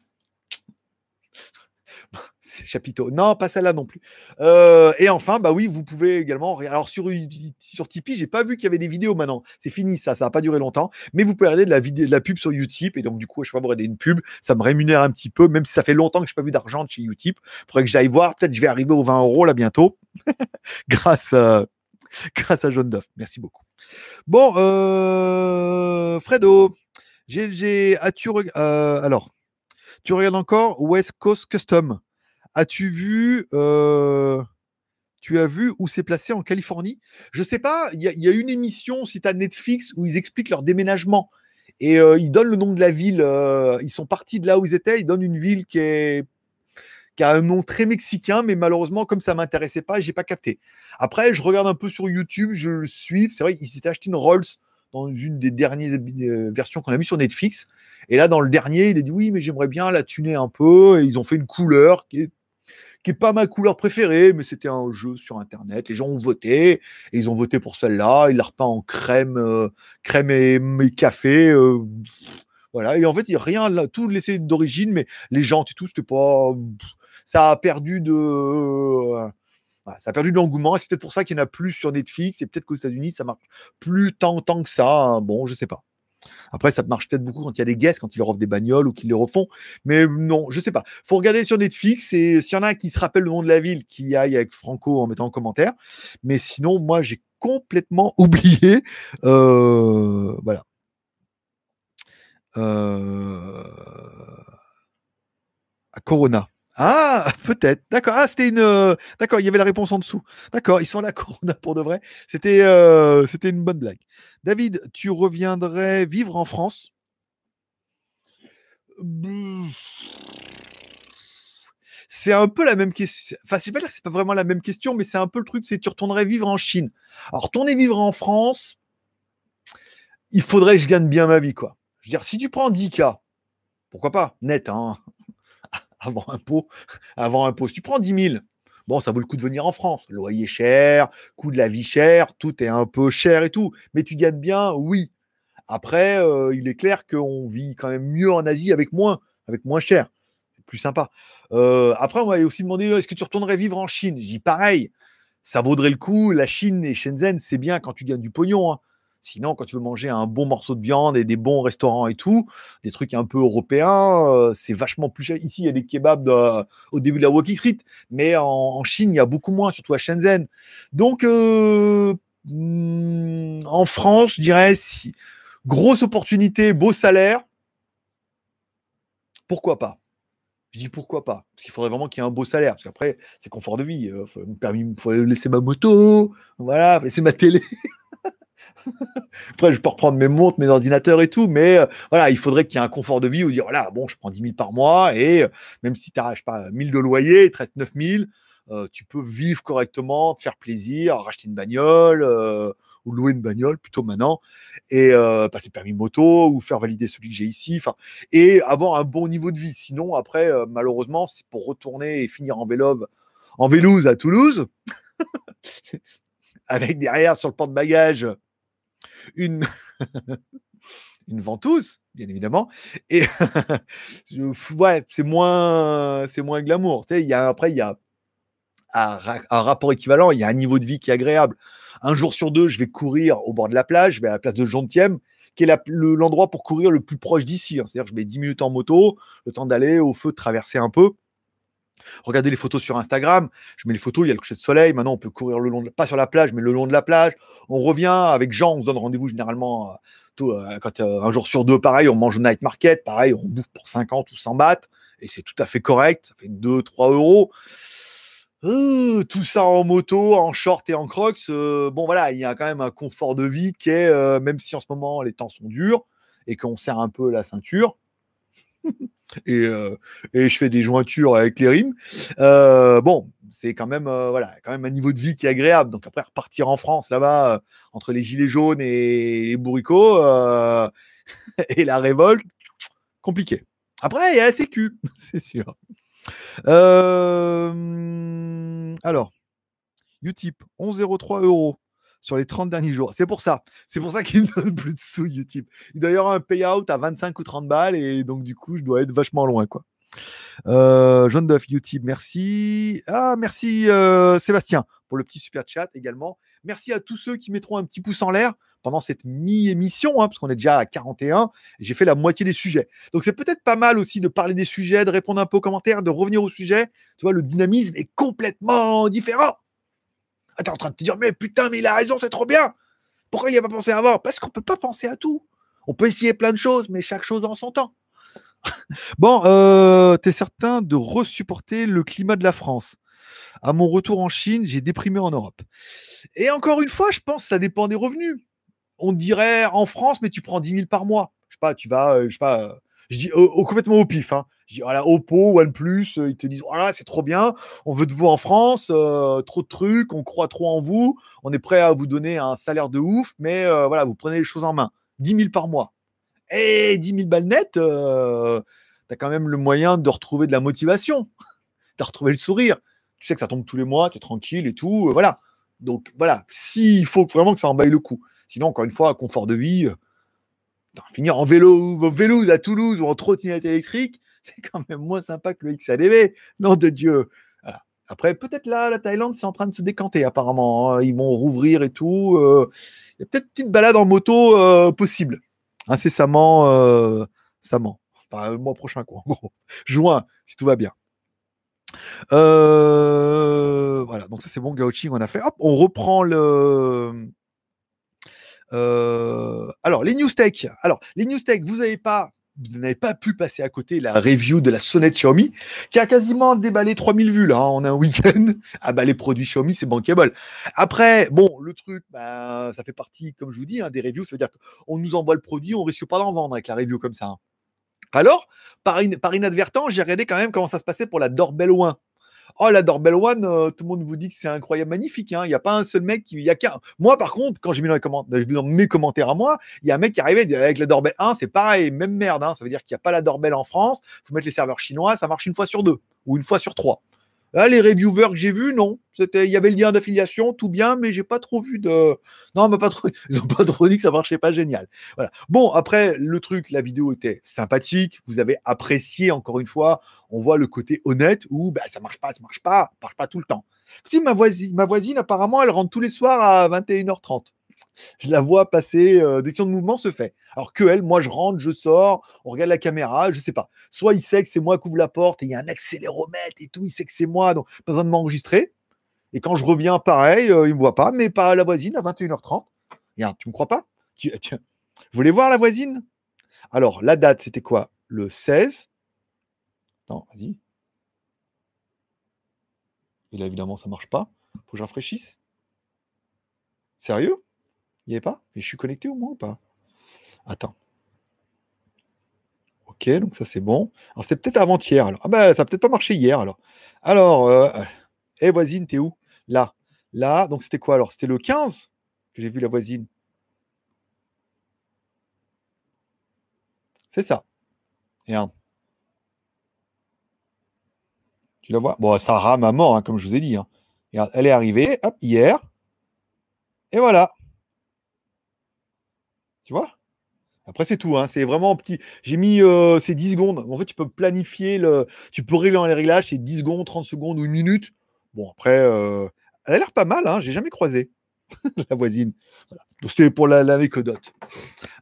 chapiteau. Non, pas celle-là non plus. Euh, et enfin, bah oui, vous pouvez également. Alors sur, sur Tipeee, j'ai pas vu qu'il y avait des vidéos maintenant. C'est fini, ça, ça n'a pas duré longtemps. Mais vous pouvez regarder de la de la pub sur Utip. Et donc, du coup, je vais vous regarder une pub. Ça me rémunère un petit peu, même si ça fait longtemps que je n'ai pas vu d'argent de chez Utip. Il faudrait que j'aille voir. Peut-être je vais arriver aux 20 euros là bientôt. grâce, à, grâce à John Duff. Merci beaucoup. Bon, euh, Fredo. J'ai, as-tu euh, alors, tu regardes encore West Coast Custom? As-tu vu euh, Tu as vu où c'est placé en Californie? Je sais pas. Il y, a une émission, si tu as Netflix, où ils expliquent leur déménagement et euh, ils donnent le nom de la ville. ils sont partis de là où ils étaient. Ils donnent une ville qui est qui a un nom très mexicain, mais malheureusement, comme ça m'intéressait pas, j'ai pas capté. Après, je regarde un peu sur YouTube, je le suis. C'est vrai, qu'il s'était acheté une Rolls dans une des dernières euh, versions qu'on a mis sur Netflix. Et là, dans le dernier, il a dit oui, mais j'aimerais bien la tuner un peu. Et ils ont fait une couleur qui est, qui est pas ma couleur préférée, mais c'était un jeu sur Internet. Les gens ont voté et ils ont voté pour celle-là. Il l'a repeint en crème, euh, crème et, café. Euh, voilà. Et en fait, il n'y a rien là, tout laissé d'origine, mais les gens et tout, c'était pas. Ça a perdu de ça a perdu de l'engouement c'est peut-être pour ça qu'il n'y en a plus sur Netflix et peut-être qu'aux États-Unis ça marche plus tant, tant que ça. Hein. Bon, je sais pas. Après, ça marche peut-être beaucoup quand il y a des guests, quand ils leur offrent des bagnoles ou qu'ils les refont. Mais non, je sais pas. faut regarder sur Netflix et s'il y en a qui se rappelle le nom de la ville, qui aille avec Franco en mettant en commentaire. Mais sinon, moi, j'ai complètement oublié. Euh, voilà. Euh, à Corona. Ah, peut-être. D'accord. Ah, c'était une. Euh, d'accord, il y avait la réponse en dessous. D'accord, ils sont là, Corona pour de vrai. C'était euh, c'était une bonne blague. David, tu reviendrais vivre en France? C'est un peu la même question. Enfin, je pas c'est pas vraiment la même question, mais c'est un peu le truc, c'est tu retournerais vivre en Chine. Alors, retourner vivre en France, il faudrait que je gagne bien ma vie, quoi. Je veux dire, si tu prends 10K, pourquoi pas? Net, hein avant impôt, avant impôt. Si tu prends 10 000, bon, ça vaut le coup de venir en France. Loyer cher, coût de la vie cher, tout est un peu cher et tout. Mais tu gagnes bien, oui. Après, euh, il est clair qu'on vit quand même mieux en Asie avec moins, avec moins cher. C'est plus sympa. Euh, après, on m'a aussi demandé est-ce que tu retournerais vivre en Chine? Dit pareil, ça vaudrait le coup. La Chine et Shenzhen, c'est bien quand tu gagnes du pognon. Hein. Sinon, quand tu veux manger un bon morceau de viande et des bons restaurants et tout, des trucs un peu européens, euh, c'est vachement plus cher. Ici, il y a des kebabs au début de la Walking Street, mais en, Chine, il y a beaucoup moins, surtout à Shenzhen. Donc, euh, hmm, en France, je dirais, grosse opportunité, beau salaire, pourquoi pas? Je dis pourquoi pas Parce qu'il faudrait vraiment qu'il y ait un beau salaire. Parce qu'aperès, c'est confort de vie. Il euh, faut, laisser ma moto, voilà, laisser ma télé. Après, je peux reprendre mes montres, mes ordinateurs et tout, mais euh, voilà, il faudrait qu'il y ait un confort de vie où dire voilà, bon, je prends 10 000 par mois et euh, même si tu n'arraches pas 1000 de loyer, il te reste 9 000, tu peux vivre correctement, te faire plaisir, racheter une bagnole ou louer une bagnole plutôt maintenant et passer permis moto ou faire valider celui que j'ai ici, et avoir un bon niveau de vie. Sinon, après, malheureusement, c'est pour retourner et finir en vélo en Vélouse à Toulouse, avec derrière sur le porte-bagages une, ventouse, bien évidemment. Et ouais, c'est moins, moins glamour. Y a, après, il y a un, rapport équivalent, il y a un niveau de vie qui est agréable. Un jour sur deux, je vais courir au bord de la plage, je vais à la place de Jontième, qui est l'endroit pour courir le plus proche d'ici. Hein. C'est-à-dire je mets 10 minutes en moto, le temps d'aller au feu, de traverser un peu. Regardez les photos sur Instagram. Je mets les photos, il y a le coucher de soleil. Maintenant, on peut courir le long, de, pas sur la plage, mais le long de la plage. On revient avec Jean, on se donne rendez-vous généralement euh, euh, euh, un jour sur deux, pareil, on mange au night market, pareil, on bouffe pour 50 ou 100 bahts, et c'est tout à fait correct. Ça fait 2-3 euros. tout ça en moto, en short et en crocs. bon, voilà, il y a quand même un confort de vie qui est, même si en ce moment les temps sont durs et qu'on serre un peu la ceinture, Euh, et, je fais des jointures avec les rimes. Euh, bon, c'est quand même euh, voilà, quand même un niveau de vie qui est agréable. Donc après repartir en France là-bas entre les gilets jaunes et les bourricots et la révolte, compliqué. Après il y a la Sécu, c'est sûr. alors, Utip 11,03 euros sur les 30 derniers jours. C'est pour ça. C'est pour ça qu'il ne donne plus de sous YouTube. Il doit y avoir un payout à 25 ou 30 balles et donc du coup, je dois être vachement loin. quoi. Euh, John Duff, YouTube, merci. Ah, merci euh, Sébastien pour le petit super chat également. Merci à tous ceux qui mettront un petit pouce en l'air pendant cette mi-émission, hein, parce qu'on est déjà à 41, j'ai fait la moitié des sujets. Donc c'est peut-être pas mal aussi de parler des sujets, de répondre un peu aux commentaires, de revenir au sujet. Tu vois, le dynamisme est complètement différent. T'es en train de te dire, mais putain, mais il a raison, c'est trop bien. Pourquoi il n'y a pas pensé avant Parce qu'on ne peut pas penser à tout. On peut essayer plein de choses, mais chaque chose en son temps. bon, euh, tu es certain de resupporter le climat de la France? À mon retour en Chine, j'ai déprimé en Europe. Et encore une fois, je pense que ça dépend des revenus. On dirait en France, mais tu prends 10 000 par mois. Je sais pas, tu vas, euh, je sais pas, je dis complètement au pif. Hein. Je dis, voilà, Oppo, OnePlus, euh, ils te disent, voilà, c'est trop bien, on veut de vous en France, euh, trop de trucs, on croit trop en vous, on est prêt à vous donner un salaire de ouf, mais euh, voilà, vous prenez les choses en main. 10 000 par mois. Et 10 000 balles nettes, tu as quand même le moyen de retrouver de la motivation, de retrouver le sourire. Tu sais que ça tombe tous les mois, tu es tranquille et tout, voilà. Donc voilà, s'il faut vraiment que ça en vaille le coup. Sinon, encore une fois, confort de vie, finir en vélo, vélo à Toulouse ou en trottinette électrique, c'est quand même moins sympa que le XADV. Nom de Dieu. Après, peut-être là, la Thaïlande, c'est en train de se décanter apparemment. Hein. Ils vont rouvrir et tout. Euh. Il y a peut-être une petite balade en moto euh, possible. Incessamment, euh, Enfin, le mois prochain, quoi. En gros. Juin, si tout va bien. Euh, voilà, donc ça c'est bon, Gauching, on a fait. Hop, on reprend le. Alors, les news tech. Alors, les news vous n'avez pas pas pu passer à côté la review de la sonnette Xiaomi, qui a quasiment déballé 3000 vues là, en un week-end. Ah bah les produits Xiaomi, c'est bankable. Après, bon, le truc, bah, ça fait partie, comme je vous dis, hein, des reviews, ça veut dire qu'on nous envoie le produit, on risque pas d'en vendre avec la review comme ça. Hein. Alors, par, par inadvertance, j'ai regardé quand même comment ça se passait pour la Doorbell One. Oh, la Doorbell One, euh, tout le monde vous dit que c'est incroyable, magnifique. Hein. Il n'y a pas un seul mec qui. Y a qu'un. Moi, par contre, quand j'ai mis dans, les commentaires, dans mes commentaires à moi, il y a un mec qui arrivait avec la Doorbell 1, c'est pareil, même merde. Hein. Ça veut dire qu'il n'y a pas la Doorbell en France. Il faut mettre les serveurs chinois, ça marche une fois sur deux ou une fois sur trois. Là, les reviewers que j'ai vus, non. C'était, il y avait le lien d'affiliation, tout bien, mais j'ai pas trop vu de. Non, mais pas trop. Ils ont pas trop dit que ça marchait pas génial. Voilà. Bon, après, le truc, la vidéo était sympathique. Vous avez apprécié encore une fois. On voit le côté honnête où bah, ça marche pas, ça marche pas, ça marche pas tout le temps. Si ma voisine, ma voisine, apparemment, elle rentre tous les soirs à 21h30. Je la vois passer, euh, détection de mouvement se fait. Alors que elle, moi je rentre, je sors, on regarde la caméra, je sais pas. Soit il sait que c'est moi qui ouvre la porte et il y a un accéléromètre et tout, il sait que c'est moi, donc pas besoin de m'enregistrer. Et quand je reviens, pareil, euh, il me voit pas, mais pas la voisine à 21h30. Regarde, tu me crois pas? Tu, Vous voulez voir la voisine? Alors, la date, c'était quoi? Le 16. Attends, vas-y. Et là, évidemment, ça marche pas. Faut que je rafraîchisse. Sérieux? N'y avait pas? Mais je suis connecté au moins ou pas? Attends. Ok, donc ça c'est bon. Alors c'était peut-être avant-hier. Alors. Ah ben ça peut-être pas marché hier alors. Alors, euh, eh voisine, t'es où? Là. Là, donc c'était quoi alors? C'était le 15 que j'ai vu la voisine. C'est ça. Et un. Tu la vois? Bon, ça rame à mort, comme je vous ai dit. Hein. elle est arrivée, hier. Et voilà. Tu vois? Après, c'est tout. Hein. C'est vraiment petit. J'ai mis euh, ces 10 secondes. En fait, tu peux planifier le. Tu peux régler les réglages, c'est 10 secondes, 30 secondes ou une minute. Bon, après, euh, elle a l'air pas mal. Hein. J'ai jamais croisé la voisine. C'était pour l'anecdote.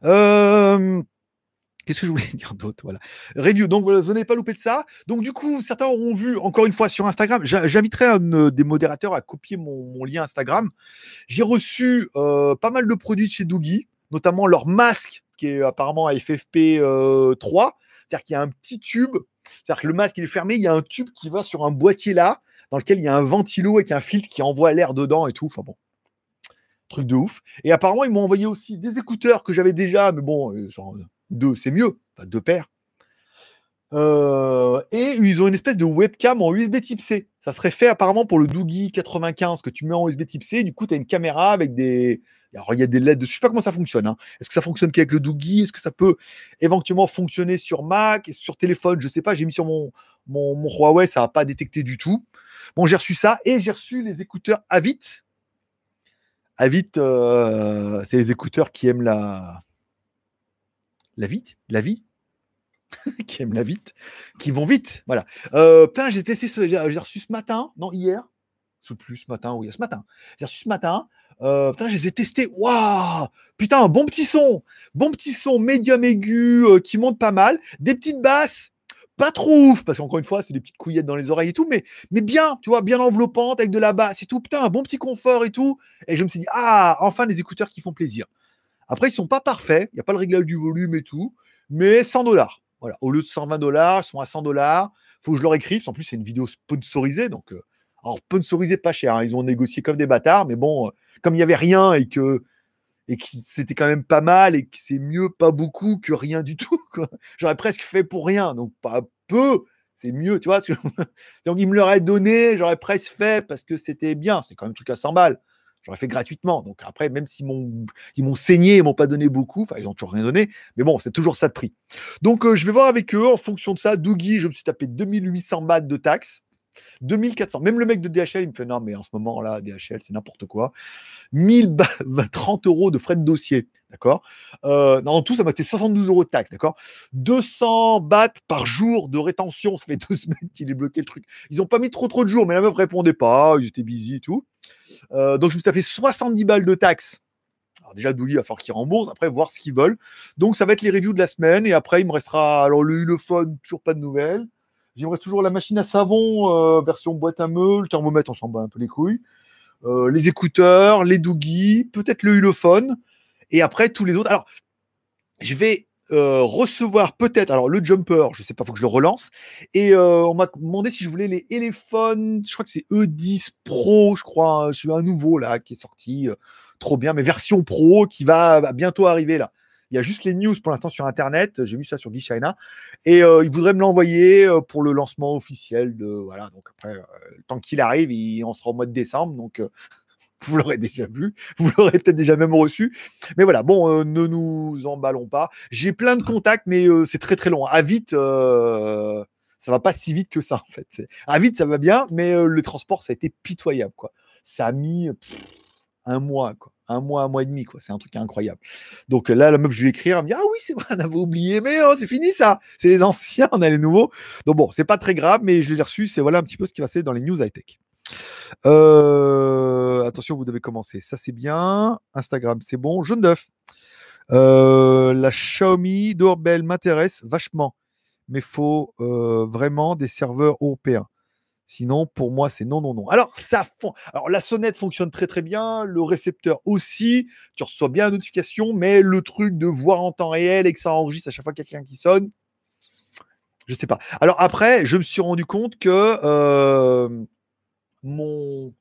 euh, Qu'est-ce que je voulais dire d'autre? Voilà. Review. Donc, vous n'avez pas loupé de ça. Donc, du coup, certains auront vu, encore une fois, sur Instagram. J'inviterai un euh, des modérateurs à copier mon, lien Instagram. J'ai reçu pas mal de produits de chez Doogie, notamment leur masque, qui est apparemment à FFP3. Euh, C'est-à-dire qu'il y a un petit tube. C'est-à-dire que le masque, est fermé. Il y a un tube qui va sur un boîtier là, dans lequel il y a un ventilo avec un filtre qui envoie l'air dedans et tout. Enfin bon truc de ouf. Et apparemment, ils m'ont envoyé aussi des écouteurs que j'avais déjà, mais bon, deux, c'est mieux, enfin, deux paires. Euh, et ils ont une espèce de webcam en USB type C. Ça serait fait apparemment pour le Doogie 95 que tu mets en USB type C. Du coup, tu as une caméra avec des. Alors, il y a des LED dessus. Je sais pas comment ça fonctionne. Hein. Est-ce que ça fonctionne qu'avec le Doogie? Est-ce que ça peut éventuellement fonctionner sur Mac, sur téléphone? Je sais pas. J'ai mis sur mon, mon, Huawei, ça n'a pas détecté du tout. Bon, j'ai reçu ça et j'ai reçu les écouteurs Avit. Avit, euh, c'est les écouteurs qui aiment la la vie, la vie, qui aiment la vite, qui vont vite. Voilà. Euh, putain, j'ai testé j'ai reçu ce matin, non, hier, je sais plus, ce matin ou hier, ce matin. J'ai reçu ce matin. Euh, putain, je les ai testés. Waouh Putain, bon petit son. Bon petit son, médium aigu, euh, qui monte pas mal. Des petites basses, pas trop ouf, parce qu'encore une fois, c'est des petites couillettes dans les oreilles et tout, mais, mais bien, tu vois, bien enveloppante, avec de la basse et tout. Putain, un bon petit confort et tout. Et je me suis dit, ah, enfin, des écouteurs qui font plaisir. Après, ils sont pas parfaits. Il n'y a pas le réglage du volume et tout. Mais 100 dollars. Voilà. Au lieu de 120 dollars, ils sont à 100 dollars. faut que je leur écrive. En plus, c'est une vidéo sponsorisée. Donc, euh, alors, sponsorisée pas cher. Hein. Ils ont négocié comme des bâtards. Mais bon, euh, comme il n'y avait rien et que, et que c'était quand même pas mal et que c'est mieux pas beaucoup que rien du tout. J'aurais presque fait pour rien. Donc, pas peu. C'est mieux, tu vois. Donc, ils me l'auraient donné, j'aurais presque fait parce que c'était bien. C'était quand même un truc à 100 balles. J'aurais fait gratuitement. Donc après, même s'ils m'ont, ils m'ont saigné, ils m'ont pas donné beaucoup, enfin, ils ont toujours rien donné, mais bon, c'est toujours ça de prix. Donc euh, je vais voir avec eux en fonction de ça. Doogie, je me suis tapé 2800 bahts de taxes. 2400. Même le mec de DHL, il me fait non, mais en ce moment là, DHL, c'est n'importe quoi. 1030 euros de frais de dossier, d'accord? Euh, En tout, ça m'a coûté 72 euros de taxes, d'accord? 200 bahts par jour de rétention. Ça fait deux semaines qu'il est bloqué le truc. Ils n'ont pas mis trop trop de jours, mais la meuf répondait pas. Ils étaient busy et tout. Euh, donc je me suis tapé 70 balles de taxes. Alors déjà, Dougie va falloir qu'ils remboursent, après voir ce qu'ils veulent. Donc ça va être les reviews de la semaine, et après il me restera alors le hulophone, toujours pas de nouvelles. J'aimerais toujours la machine à savon, euh, version boîte à meules, le thermomètre, on s'en bat un peu les couilles. Euh, les écouteurs, les doogies, peut-être le hulophone, et après tous les autres. Alors, je vais euh, recevoir peut-être, alors le jumper, je sais pas, faut que je le relance. Et on m'a demandé si je voulais les téléphones, je crois que c'est E10 Pro, je crois, je suis un nouveau là qui est sorti, trop bien, mais version Pro qui va, bientôt arriver là. Il y a juste les news pour l'instant sur Internet. J'ai vu ça sur Guy China. Et il voudrait me l'envoyer pour le lancement officiel de. Voilà. Donc après, le temps qu'il arrive, on sera au mois de décembre. Donc vous l'aurez déjà vu, vous l'aurez peut-être déjà même reçu. Mais voilà, bon, euh, ne nous emballons pas. J'ai plein de contacts, mais euh, c'est très très long. À vite, euh, ça va pas si vite que ça en fait. À vite, ça va bien, mais le transport, ça a été pitoyable quoi. Ça a mis un mois quoi. Un mois, un mois et demi, quoi. C'est un truc incroyable. Donc là, la meuf, je vais écrire, elle me dit Ah oui, c'est vrai, on avait oublié, mais oh, c'est fini ça. C'est les anciens, on a les nouveaux. Donc bon, c'est pas très grave, mais je les ai reçus. C'est voilà un petit peu ce qui va se passer dans les news high-tech. Euh, attention, vous devez commencer. Ça, c'est bien. Instagram, c'est bon. Jaune d'œuf. Euh, la Xiaomi Doorbell m'intéresse vachement, mais faut euh, vraiment des serveurs européens. Sinon, pour moi, c'est non, non, non. Alors, ça Alors, la sonnette fonctionne très, très bien. Le récepteur aussi. Tu reçois bien la notification, mais le truc de voir en temps réel et que ça enregistre à chaque fois quelqu'un qui sonne, je sais pas. Alors, après, je me suis rendu compte que euh, mon.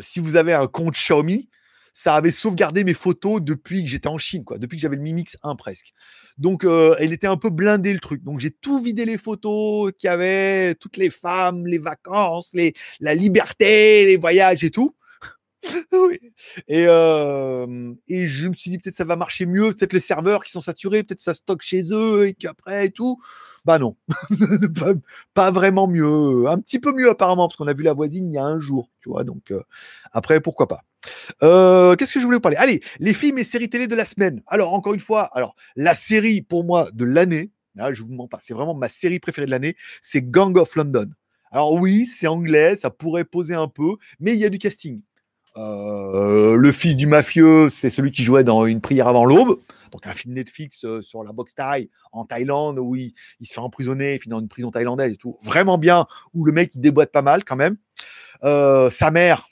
si vous avez un compte Xiaomi, ça avait sauvegardé mes photos depuis que j'étais en Chine, quoi, depuis que j'avais le Mi Mix 1 presque. Donc, euh, elle était un peu blindée le truc. Donc, j'ai tout vidé les photos qu'il y avait, toutes les femmes, les vacances, les, la liberté, les voyages et tout. Et, euh, et je me suis dit peut-être ça va marcher mieux, peut-être les serveurs qui sont saturés, peut-être ça stocke chez eux et qu'après et tout. Bah non, pas, vraiment mieux. Un petit peu mieux apparemment, parce qu'on a vu la voisine il y a un jour, tu vois. Donc euh, après, pourquoi pas. Euh, qu'est-ce que je voulais vous parler? Allez, les films et séries télé de la semaine. Alors, encore une fois, alors la série pour moi de l'année, là, je vous mens pas, c'est vraiment ma série préférée de l'année, c'est Gang of London. Alors oui, c'est anglais, ça pourrait poser un peu, mais il y a du casting. Euh, le fils du mafieux, c'est celui qui jouait dans Une prière avant l'aube, donc un film Netflix euh, sur la boxe thaï en Thaïlande où il, se fait emprisonner, il finit dans une prison thaïlandaise et tout. Vraiment bien, où le mec il déboîte pas mal quand même. sa mère,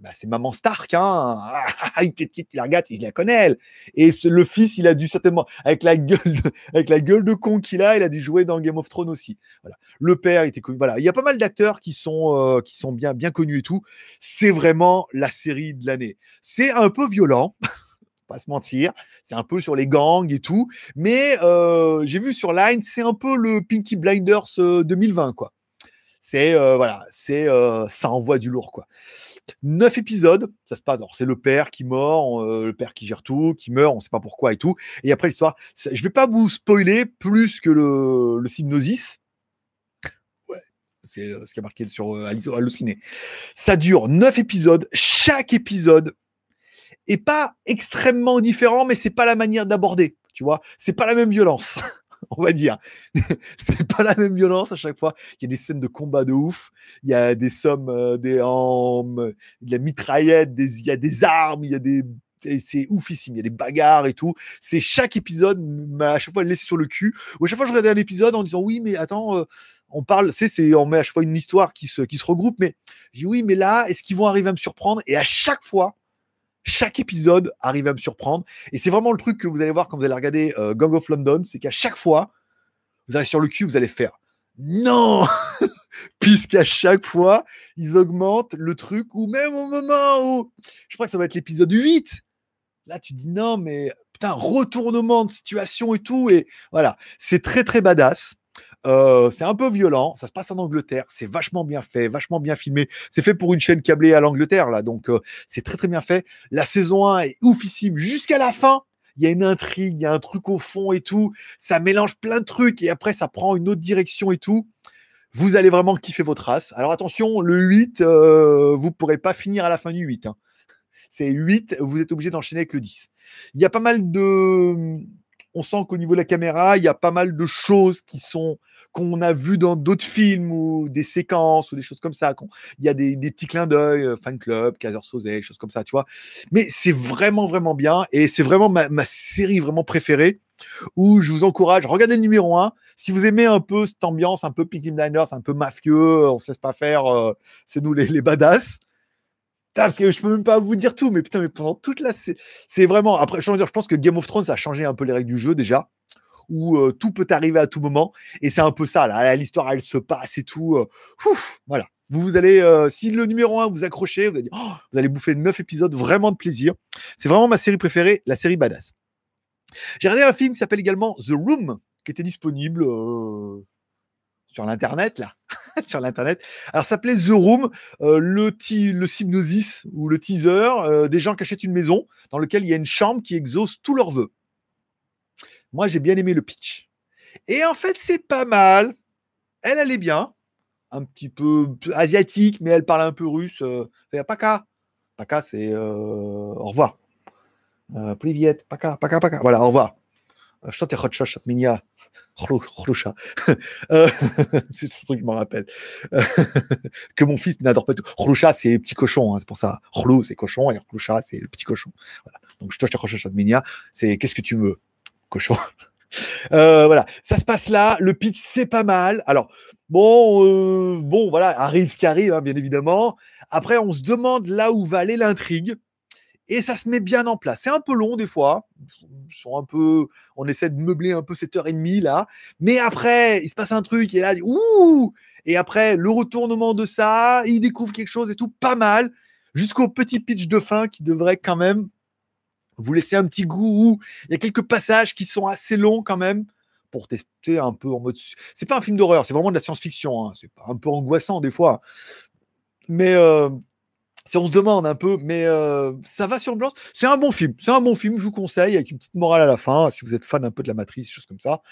bah, c'est Maman Stark, hein. petite, il la regarde, il la connaît, elle. Et le fils, il a dû certainement, avec la gueule de, avec la gueule de con qu'il a, il a dû jouer dans Game of Thrones aussi. Le père était connu. Voilà. Il y a pas mal d'acteurs qui sont, euh, qui sont bien, bien connus et tout. C'est vraiment la série de l'année. C'est un peu violent. pas se mentir, c'est un peu sur les gangs et tout, mais euh, j'ai vu sur Line, c'est un peu le Pinky Blinders 2020 euh, quoi. C'est voilà, c'est ça envoie du lourd quoi. Neuf épisodes, ça se passe. C'est le père qui meurt, euh, le père qui gère tout, qui meurt, on sait pas pourquoi et tout. Et après l'histoire, je vais pas vous spoiler plus que le, le c'est euh, ce qui a marqué sur euh, Halluciné. Ça dure neuf épisodes. Chaque épisode est pas extrêmement différent, mais c'est pas la manière d'aborder. Tu vois, c'est pas la même violence. on va dire. c'est pas la même violence à chaque fois. Il y a des scènes de combat de ouf. Il y a des sommes, euh, des armes, il y a mitraillettes, des, il y a des armes, il y a des c'est oufissime, il y a des bagarres et tout. C'est chaque épisode à chaque fois laissé sur le cul. Ou à chaque fois je regardais un épisode en disant oui mais attends, euh, on parle, c'est c'est on met à chaque fois une histoire qui se qui se regroupe, mais je dis oui mais là est-ce qu'ils vont arriver à me surprendre? Et à chaque fois chaque épisode arrive à me surprendre. Et c'est vraiment le truc que vous allez voir quand vous allez regarder euh, Gang of London, c'est qu'à chaque fois, vous allez sur le cul, vous allez faire non Puisqu'à chaque fois, ils augmentent le truc, ou même au moment où, je crois que ça va être l'épisode 8, là tu dis non, mais putain, retournement de situation et tout, et voilà, c'est très très badass. Euh, c'est un peu violent, ça se passe en Angleterre, c'est vachement bien fait, vachement bien filmé. C'est fait pour une chaîne câblée à l'Angleterre, là, donc euh, c'est très très bien fait. La saison 1 est oufissime jusqu'à la fin. Il y a une intrigue, il y a un truc au fond et tout. Ça mélange plein de trucs et après ça prend une autre direction et tout. Vous allez vraiment kiffer votre race. Alors attention, le 8, euh, vous ne pourrez pas finir à la fin du 8. Hein. C'est 8, vous êtes obligé d'enchaîner avec le 10. Il y a pas mal de, on sent qu'au niveau de la caméra, il y a pas mal de choses qui sont qu'on a vu dans d'autres films ou des séquences ou des choses comme ça. Il y a des, petits clins d'œil, euh, fan club, Kaiser Soze, choses comme ça, tu vois. Mais c'est vraiment vraiment bien et c'est vraiment ma, série vraiment préférée où je vous encourage, regardez le numéro 1. Si vous aimez un peu cette ambiance, un peu Peaky Blinders, un peu mafieux, on se laisse pas faire, euh, c'est nous les, les badass parce que je peux même pas vous dire tout, mais putain, mais pendant toute la. C'est vraiment. Après, je, je pense que Game of Thrones, a changé un peu les règles du jeu déjà, où euh, tout peut arriver à tout moment. Et c'est un peu ça, là. L'histoire, elle se passe et tout. Euh, ouf, voilà. Vous, vous allez, euh, si le numéro 1 vous accrochez, vous allez, oh, vous allez bouffer 9 épisodes vraiment de plaisir. C'est vraiment ma série préférée, la série Badass. J'ai regardé un film qui s'appelle également The Room, qui était disponible sur l'internet là, sur l'internet. Alors ça s'appelait The Room, euh, le, le hypnosis ou le teaser euh, des gens qui achètent une maison dans lequel il y a une chambre qui exauce tous leurs vœux. Moi j'ai bien aimé le pitch. Et en fait c'est pas mal. Elle allait bien, un petit peu asiatique, mais elle parle un peu russe. Euh, paka, paka c'est au revoir. Priviet, paka, paka, paka. Voilà, au revoir. Minia. Euh, c'est ce truc qui me rappelle. que mon fils n'adore pas tout. Khloucha, c'est petit cochon, hein, c'est pour ça. Khlou, c'est cochon, et Khloucha, c'est le petit cochon. Voilà. Donc, je t'ai Minia, c'est qu'est-ce que tu veux, cochon? Euh, voilà, ça se passe là. Le pitch, c'est pas mal. Alors, bon, euh, bon, voilà, arrive ce qui arrive, hein, bien évidemment. Après, on se demande là où va aller l'intrigue et ça se met bien en place. C'est un peu long des fois. un peu, on essaie de meubler un peu cette heure et demie là, mais après il se passe un truc et là, ouh Et après le retournement de ça, il découvre quelque chose et tout, pas mal, jusqu'au petit pitch de fin qui devrait quand même vous laisser un petit goût. Il y a quelques passages qui sont assez longs quand même pour tester un peu en mode. C'est pas un film d'horreur, c'est vraiment de la science-fiction. Hein. C'est un peu angoissant des fois, mais euh, si on se demande un peu, mais euh, ça va sur Blanche? C'est un bon film. C'est un bon film, je vous conseille, avec une petite morale à la fin. Si vous êtes fan un peu de la matrice, choses comme ça,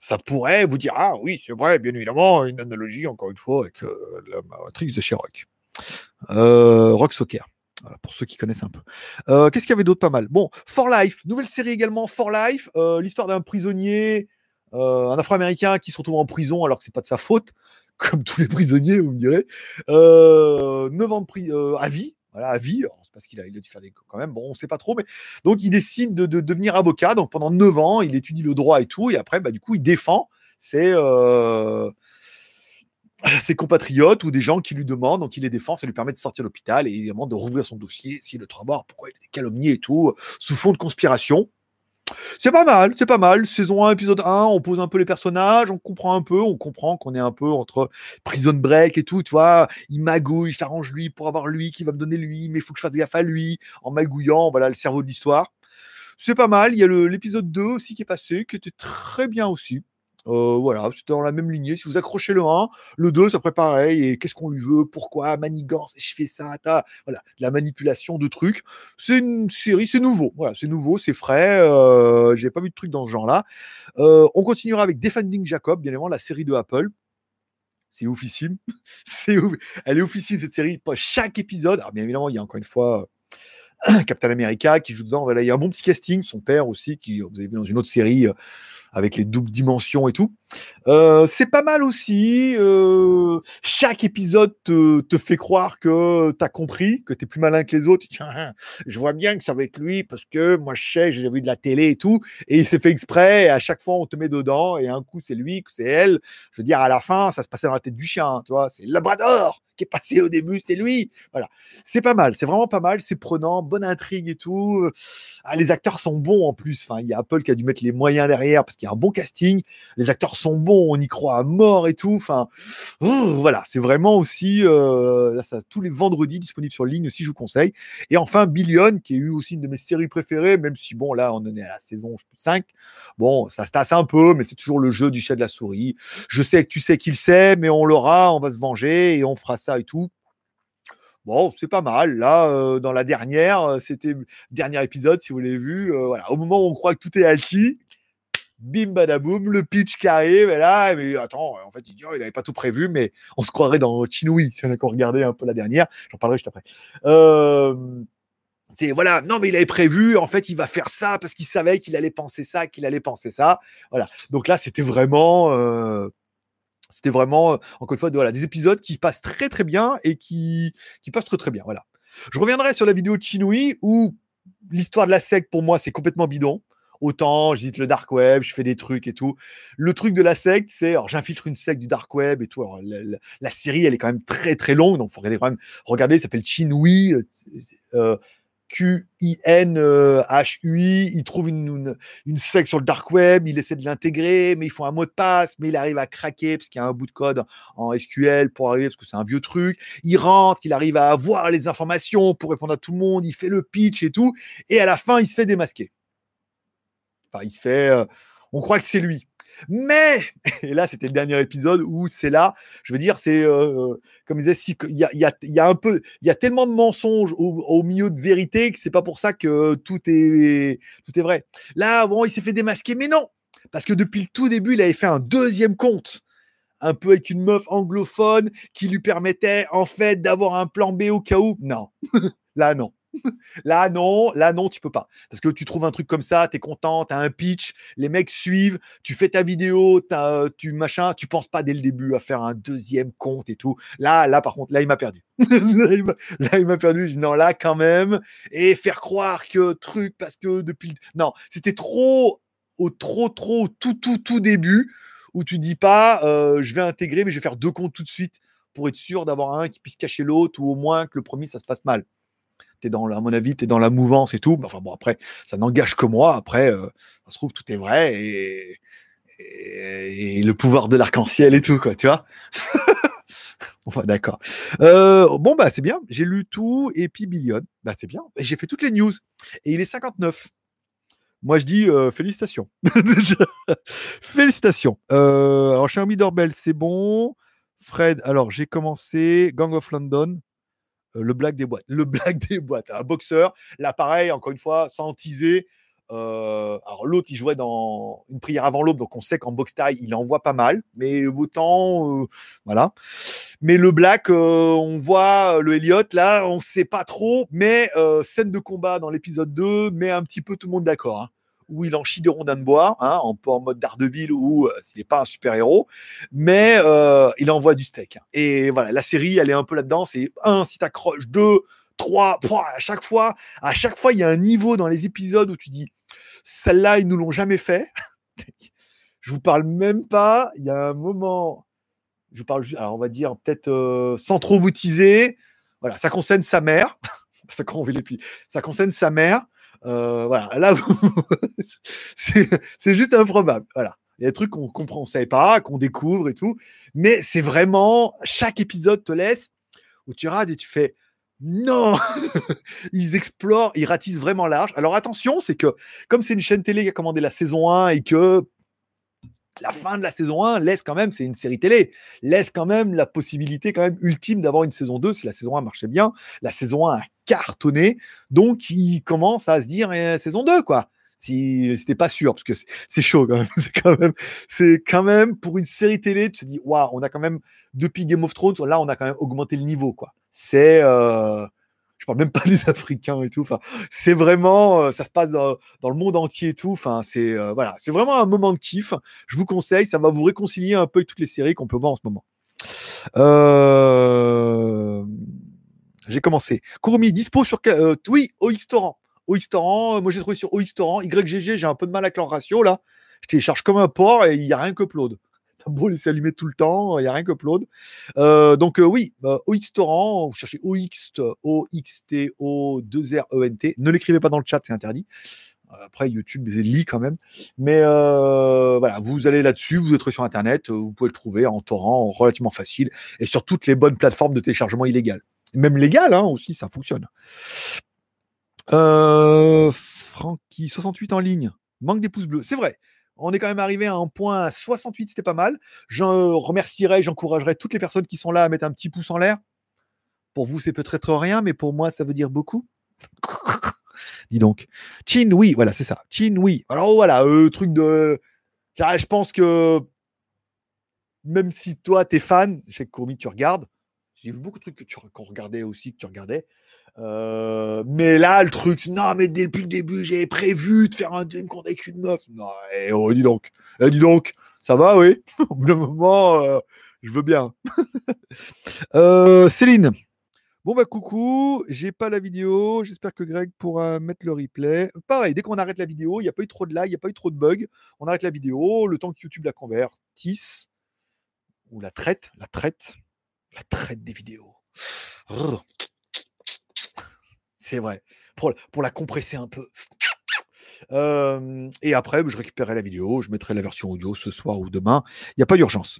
ça pourrait vous dire Ah oui, c'est vrai, bien évidemment, une analogie, encore une fois, avec euh, la matrice de chez Rock. Euh, Rock Soccer. Voilà, pour ceux qui connaissent un peu. Qu'est-ce qu'il y avait d'autre pas mal? Bon, For Life, nouvelle série également, For Life, l'histoire d'un prisonnier, un Afro-Américain qui se retrouve en prison alors que c'est pas de sa faute comme tous les prisonniers, vous me direz. Euh, 9 ans de prix euh, à vie, voilà, à vie, parce qu'il a, il a dû faire des quand même, bon, on sait pas trop, mais donc il décide de, devenir avocat. Donc pendant 9 ans, il étudie le droit et tout, et après, bah, du coup, il défend ses, euh, ses compatriotes ou des gens qui lui demandent, donc il les défend, ça lui permet de sortir de l'hôpital et évidemment de rouvrir son dossier, essayer de savoir pourquoi il est calomnié et tout, sous fond de conspiration. C'est pas mal, c'est pas mal. Saison 1, épisode 1, on pose un peu les personnages, on comprend un peu, on comprend qu'on est un peu entre prison break et tout, tu vois. Il magouille, je t'arrange lui pour avoir lui qui va me donner lui, mais il faut que je fasse gaffe à lui en magouillant, voilà le cerveau de l'histoire. C'est pas mal. Il y a l'épisode 2 aussi qui est passé, qui était très bien aussi. Euh, voilà, c'était dans la même lignée. Si vous accrochez le 1, le 2, ça ferait pareil. Et qu'est-ce qu'on lui veut? Pourquoi? Manigance Je fais ça, ta. Voilà, la manipulation de trucs. C'est une série, c'est nouveau. Voilà, c'est nouveau, c'est frais. Euh, J'ai pas vu de trucs dans ce genre-là. Euh, on continuera avec Defending Jacob, bien évidemment, la série de Apple. C'est oufissime. c'est ouf. Elle est oufissime cette série. Chaque épisode. Alors, bien évidemment, il y a encore une fois Captain America qui joue dedans. Voilà, il y a un bon petit casting. Son père aussi, qui vous avez vu dans une autre série avec les doubles dimensions et tout. Euh, c'est pas mal aussi. Euh, chaque épisode te, fait croire que tu as compris, que tu es plus malin que les autres. Tiens, je vois bien que ça va être lui parce que moi je sais, j'ai vu de la télé et tout. Et il s'est fait exprès. Et à chaque fois, on te met dedans. Et un coup, c'est lui, que c'est elle. Je veux dire, à la fin, ça se passait dans la tête du chien. Tu vois, c'est Labrador qui est passé au début, c'était lui. Voilà, c'est pas mal, c'est vraiment pas mal, c'est prenant, bonne intrigue et tout. Ah, les acteurs sont bons en plus. Enfin, il y a Apple qui a dû mettre les moyens derrière parce qu'il y a un bon casting. Les acteurs sont bons, on y croit à mort et tout. Enfin, voilà, c'est vraiment aussi euh, ça, tous les vendredis disponibles sur ligne aussi, je vous conseille. Et enfin, Billion, qui est eu aussi une de mes séries préférées, même si bon, là, on en est à la saison 5. Bon, ça se tasse un peu, mais c'est toujours le jeu du chat de la souris. Je sais que tu sais qu'il sait, mais on l'aura, on va se venger et on fera ça et tout. Bon, c'est pas mal. Là, euh, dans la dernière, euh, c'était dernier épisode, si vous l'avez vu. voilà, au moment où on croit que tout est acquis, bim badaboum, le pitch qui arrive, et là, mais attends, en fait, il n'avait pas tout prévu, mais on se croirait dans Chinoui, si on a encore regardé un peu la dernière, j'en parlerai juste après. Euh, c'est voilà, non, mais il avait prévu, en fait, il va faire ça parce qu'il savait qu'il allait penser ça, qu'il allait penser ça. Voilà. Donc là, c'était vraiment. Euh, c'était vraiment, encore une fois, voilà, des épisodes qui passent très très bien et qui, qui passent très très bien. Voilà. Je reviendrai sur la vidéo de où l'histoire de la secte, pour moi, c'est complètement bidon. Autant, j'hésite le dark web, je fais des trucs et tout. Le truc de la secte, c'est, alors j'infiltre une secte du dark web et tout. La, série, elle est quand même très très longue, donc faut regarder quand même regarder. Ça s'appelle Chinui, euh, euh Q-I-N-H-U-I. Il trouve une, une, secte sur le dark web, il essaie de l'intégrer, mais il faut un mot de passe, mais il arrive à craquer parce qu'il y a un bout de code en SQL pour arriver, parce que c'est un vieux truc. Il rentre, il arrive à avoir les informations pour répondre à tout le monde, il fait le pitch et tout, et à la fin, il se fait démasquer il se fait. Euh, on croit que c'est lui. Mais, et là, c'était le dernier épisode où c'est là, je veux dire, c'est, euh, comme je disais, il y a, y, a, un peu, il y a tellement de mensonges au, milieu de vérité que c'est pas pour ça que tout est, tout est vrai. Là, bon, il s'est fait démasquer, mais non, parce que depuis le tout début, il avait fait un deuxième compte, un peu avec une meuf anglophone qui lui permettait, en fait, d'avoir un plan B au cas où. Non, là, non. Là, non, là, non, tu peux pas. Parce que tu trouves un truc comme ça, tu es content, tu as un pitch, les mecs suivent, tu fais ta vidéo, as, tu machin, tu penses pas dès le début à faire un deuxième compte et tout. Là, là, par contre, là, il m'a perdu. là, il m'a perdu. Je non, là, quand même. Et faire croire que truc, parce que depuis. Non, c'était trop, au trop, trop, tout, tout, tout début où tu dis pas, euh, je vais intégrer, mais je vais faire deux comptes tout de suite pour être sûr d'avoir un qui puisse cacher l'autre ou au moins que le premier, ça se passe mal. Es dans, à mon avis, tu es dans la mouvance et tout. Enfin bon, après, ça n'engage que moi. Après, euh, ça se trouve, tout est vrai et, et, le pouvoir de l'arc-en-ciel et tout, quoi, tu vois. d'accord. Euh, bon, bah, c'est bien. J'ai lu tout et puis Billion. Bah, c'est bien. J'ai fait toutes les news. Et il est 59. Moi, je dis euh, félicitations. félicitations. alors, Charmy Dorbel, c'est bon. Fred, alors j'ai commencé Gang of London, euh, le black des boîtes. Le black des boîtes, un boxeur. Là, encore une fois, sans teaser. Euh, alors l'autre, il jouait dans une prière avant l'aube, donc on sait qu'en boxe taille, il envoie pas mal, mais autant, euh, voilà. Mais le black, on voit le Elliott là, on sait pas trop, mais scène de combat dans l'épisode 2, met un petit peu tout le monde d'accord. Hein où il en chie des rondins de bois, hein, en, en mode d'Ardeville ou euh, s'il n'est pas un super-héros, mais euh, il envoie du steak. Et voilà, la série, elle est un peu là-dedans. C'est un, si t'accroches, deux, trois, à chaque fois, à chaque fois, il y a un niveau dans les épisodes où tu dis, celle-là, ils nous l'ont jamais fait. je vous parle même pas. Il y a un moment, je vous parle, alors on va dire peut-être euh, sans trop vous teaser. Voilà, ça concerne sa mère. ça, ça concerne sa mère. Euh, voilà, là, c'est juste improbable. Voilà. Il y a des trucs qu'on comprend, on savait pas, qu'on découvre et tout. Mais c'est vraiment, chaque épisode te laisse où tu regardes et tu fais non Ils explorent, ils ratissent vraiment large. Alors attention, c'est que comme c'est une chaîne télé qui a commandé la saison 1 et que la fin de la saison 1 laisse quand même, c'est une série télé, laisse quand même la possibilité quand même ultime d'avoir une saison 2 si la saison 1 marchait bien. La saison 1 a cartonné, donc il commence à se dire eh, saison 2 quoi. Si c'était pas sûr, parce que c'est chaud quand même. C'est quand même, c'est quand même pour une série télé, tu te dis waouh, on a quand même depuis Game of Thrones, là on a quand même augmenté le niveau quoi. C'est euh, je parle même pas des Africains et tout. Enfin, c'est vraiment, euh, ça se passe dans, le monde entier et tout. Enfin, c'est euh, voilà, c'est vraiment un moment de kiff. Je vous conseille, ça va vous réconcilier un peu avec toutes les séries qu'on peut voir en ce moment. Euh, j'ai commencé. Kurumi, dispo sur oui, OX Torrent. OX Torrent, moi j'ai trouvé sur OX Torrent. YGG, j'ai un peu de mal avec leur ratio là. Je télécharge comme un porc et il n'y a rien que upload beau les allumer tout le temps, il n'y a rien que upload. Euh, donc euh, oui, euh, OX Torrent, vous cherchez OX, O-X-T-O-2-R-E-N-T. Ne l'écrivez pas dans le chat, c'est interdit. Après, YouTube lit quand même. Mais voilà, vous allez là-dessus, vous êtes sur Internet, vous pouvez le trouver en torrent relativement facile et sur toutes les bonnes plateformes de téléchargement illégal. Même légal hein, aussi, ça fonctionne. Francky, 68 en ligne. Manque des pouces bleus. C'est vrai. On est quand même arrivé à un point à 68, c'était pas mal. Je remercierai, j'encouragerai toutes les personnes qui sont là à mettre un petit pouce en l'air. Pour vous, c'est peut-être rien, mais pour moi, ça veut dire beaucoup. Dis donc. Chin, oui, voilà, c'est ça. Chin, oui. Alors voilà, euh, truc de. Je pense que même si toi, tu es fan, je sais que tu regardes. J'ai vu beaucoup de trucs que tu qu'on regardait aussi, que tu regardais. Euh, mais là, le truc, non, mais depuis le début, j'ai prévu de faire un deuxième compte avec une meuf. Non, eh, oh, dis donc, eh, dis donc, ça va, oui. Au bout d'un moment, euh, je veux bien. Euh, Céline. Bon bah coucou, j'ai pas la vidéo, j'espère que Greg pourra mettre le replay. Pareil, dès qu'on arrête la vidéo, il n'y a pas eu trop de lag, il n'y a pas eu trop de bugs. On arrête la vidéo, le temps que YouTube la convertisse, ou la traite, la traite, la traite des vidéos. C'est vrai. Pour, la compresser un peu. et après, je récupérerai la vidéo, je mettrai la version audio ce soir ou demain. Il n'y a pas d'urgence.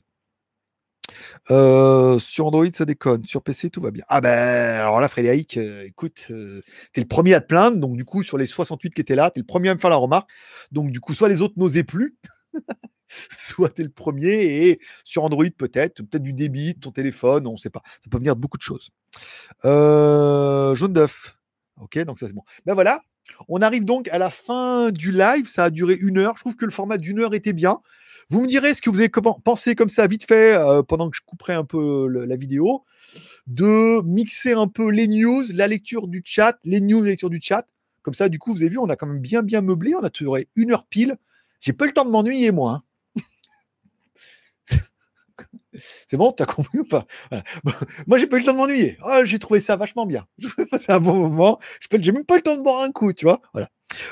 sur Android, ça déconne. Sur PC, tout va bien. Ah ben, alors là, Frédéric, écoute, tu t'es le premier à te plaindre. Donc, du coup, sur les 68 qui étaient là, t'es le premier à me faire la remarque. Donc, du coup, soit les autres n'osaient plus, soit t'es le premier. Et sur Android, peut-être, peut-être du débit, ton téléphone, on ne sait pas. Ça peut venir de beaucoup de choses. jaune d'œuf. Ok, donc ça c'est bon. Ben voilà, on arrive donc à la fin du live. Ça a duré une heure. Je trouve que le format d'une heure était bien. Vous me direz ce que vous avez pensé comme ça, vite fait, euh, pendant que je couperai un peu la vidéo, de mixer un peu les news, la lecture du chat, les news, la lecture du chat. Comme ça, du coup, vous avez vu, on a quand même bien, bien meublé. On a toujours une heure pile. J'ai pas eu le temps de m'ennuyer, moi. Hein. C'est bon, t'as compris ou pas? Moi, j'ai pas eu le temps de m'ennuyer. Oh, j'ai trouvé ça vachement bien. Je vais passer un bon moment. J'ai même pas eu le temps de boire un coup, tu vois? Voilà.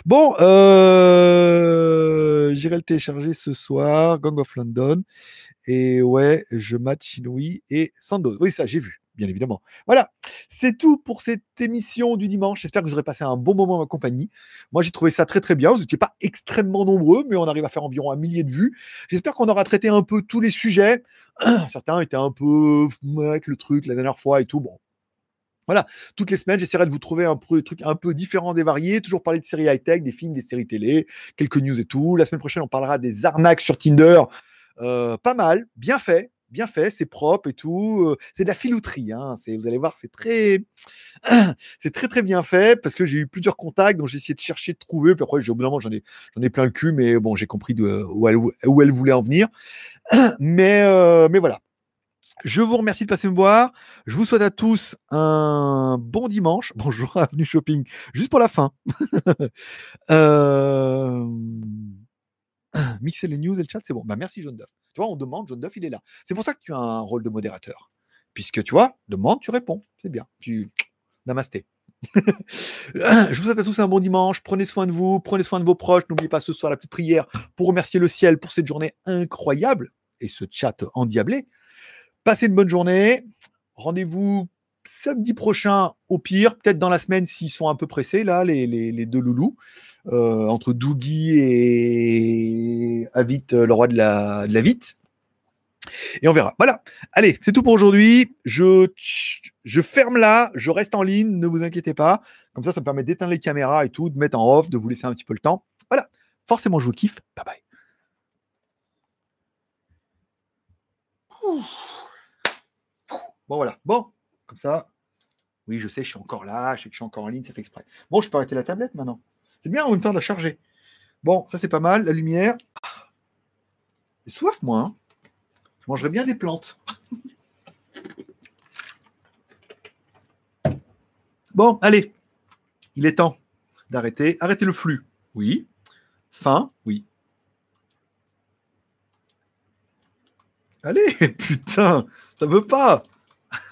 Bon, euh, j'irai le télécharger ce soir, Gang of London. Et ouais, je match Inouï et Sandoz. Oui, ça, j'ai vu bien évidemment. Voilà, c'est tout pour cette émission du dimanche. J'espère que vous aurez passé un bon moment en compagnie. Moi, j'ai trouvé ça très très bien. Vous n'étiez pas extrêmement nombreux, mais on arrive à faire environ un millier de vues. J'espère qu'on aura traité un peu tous les sujets. Certains étaient un peu avec le truc la dernière fois et tout. Bon, voilà, toutes les semaines, j'essaierai de vous trouver un truc un peu différents, des variés, toujours parler de séries high-tech, des films, des séries télé, quelques news et tout. La semaine prochaine, on parlera des arnaques sur Tinder. Euh, pas mal, bien fait, bien fait, c'est propre et tout. C'est de la filouterie. Hein. Vous allez voir, c'est très, c'est très très bien fait parce que j'ai eu plusieurs contacts, donc j'ai essayé de chercher, de trouver. Puis après, au bout d'un moment, j'en ai, j'en ai plein le cul, mais bon, j'ai compris où, elle, où, elle, voulait en venir. mais, mais voilà. Je vous remercie de passer me voir. Je vous souhaite à tous un bon dimanche. Bonjour, avenue shopping. Juste pour la fin. euh... Mixer les news et le chat, c'est bon. Bah, merci, John Duff. Tu vois, on demande, John Duff, il est là. C'est pour ça que tu as un rôle de modérateur. Puisque tu vois, demande, tu réponds. C'est bien. Tu... Namasté. je vous souhaite à tous un bon dimanche. Prenez soin de vous, prenez soin de vos proches. N'oubliez pas ce soir la petite prière pour remercier le ciel pour cette journée incroyable et ce chat endiablé. Passez une bonne journée. Rendez-vous samedi prochain au pire, peut-être dans la semaine s'ils sont un peu pressés, là, les, les deux loulous. Euh, entre Dougie et Avit, euh, le roi de la, de la vite. Et on verra. Voilà. Allez, c'est tout pour aujourd'hui. Je, je ferme là, je reste en ligne, ne vous inquiétez pas. Comme ça, ça me permet d'éteindre les caméras et tout, de mettre en off, de vous laisser un petit peu le temps. Voilà. Forcément, je vous kiffe. Bye bye. Bon, voilà. Bon, ça. Oui, je sais, je suis encore là, je sais que je suis encore en ligne, ça fait exprès. Bon, je peux arrêter la tablette maintenant. C'est bien en même temps de la charger. Bon, ça c'est pas mal. La lumière. J'ai soif, moi. Hein. Je mangerais bien des plantes. bon, allez. Il est temps d'arrêter. Arrêtez le flux. Oui. Fin. Oui. Allez, putain, ça veut pas.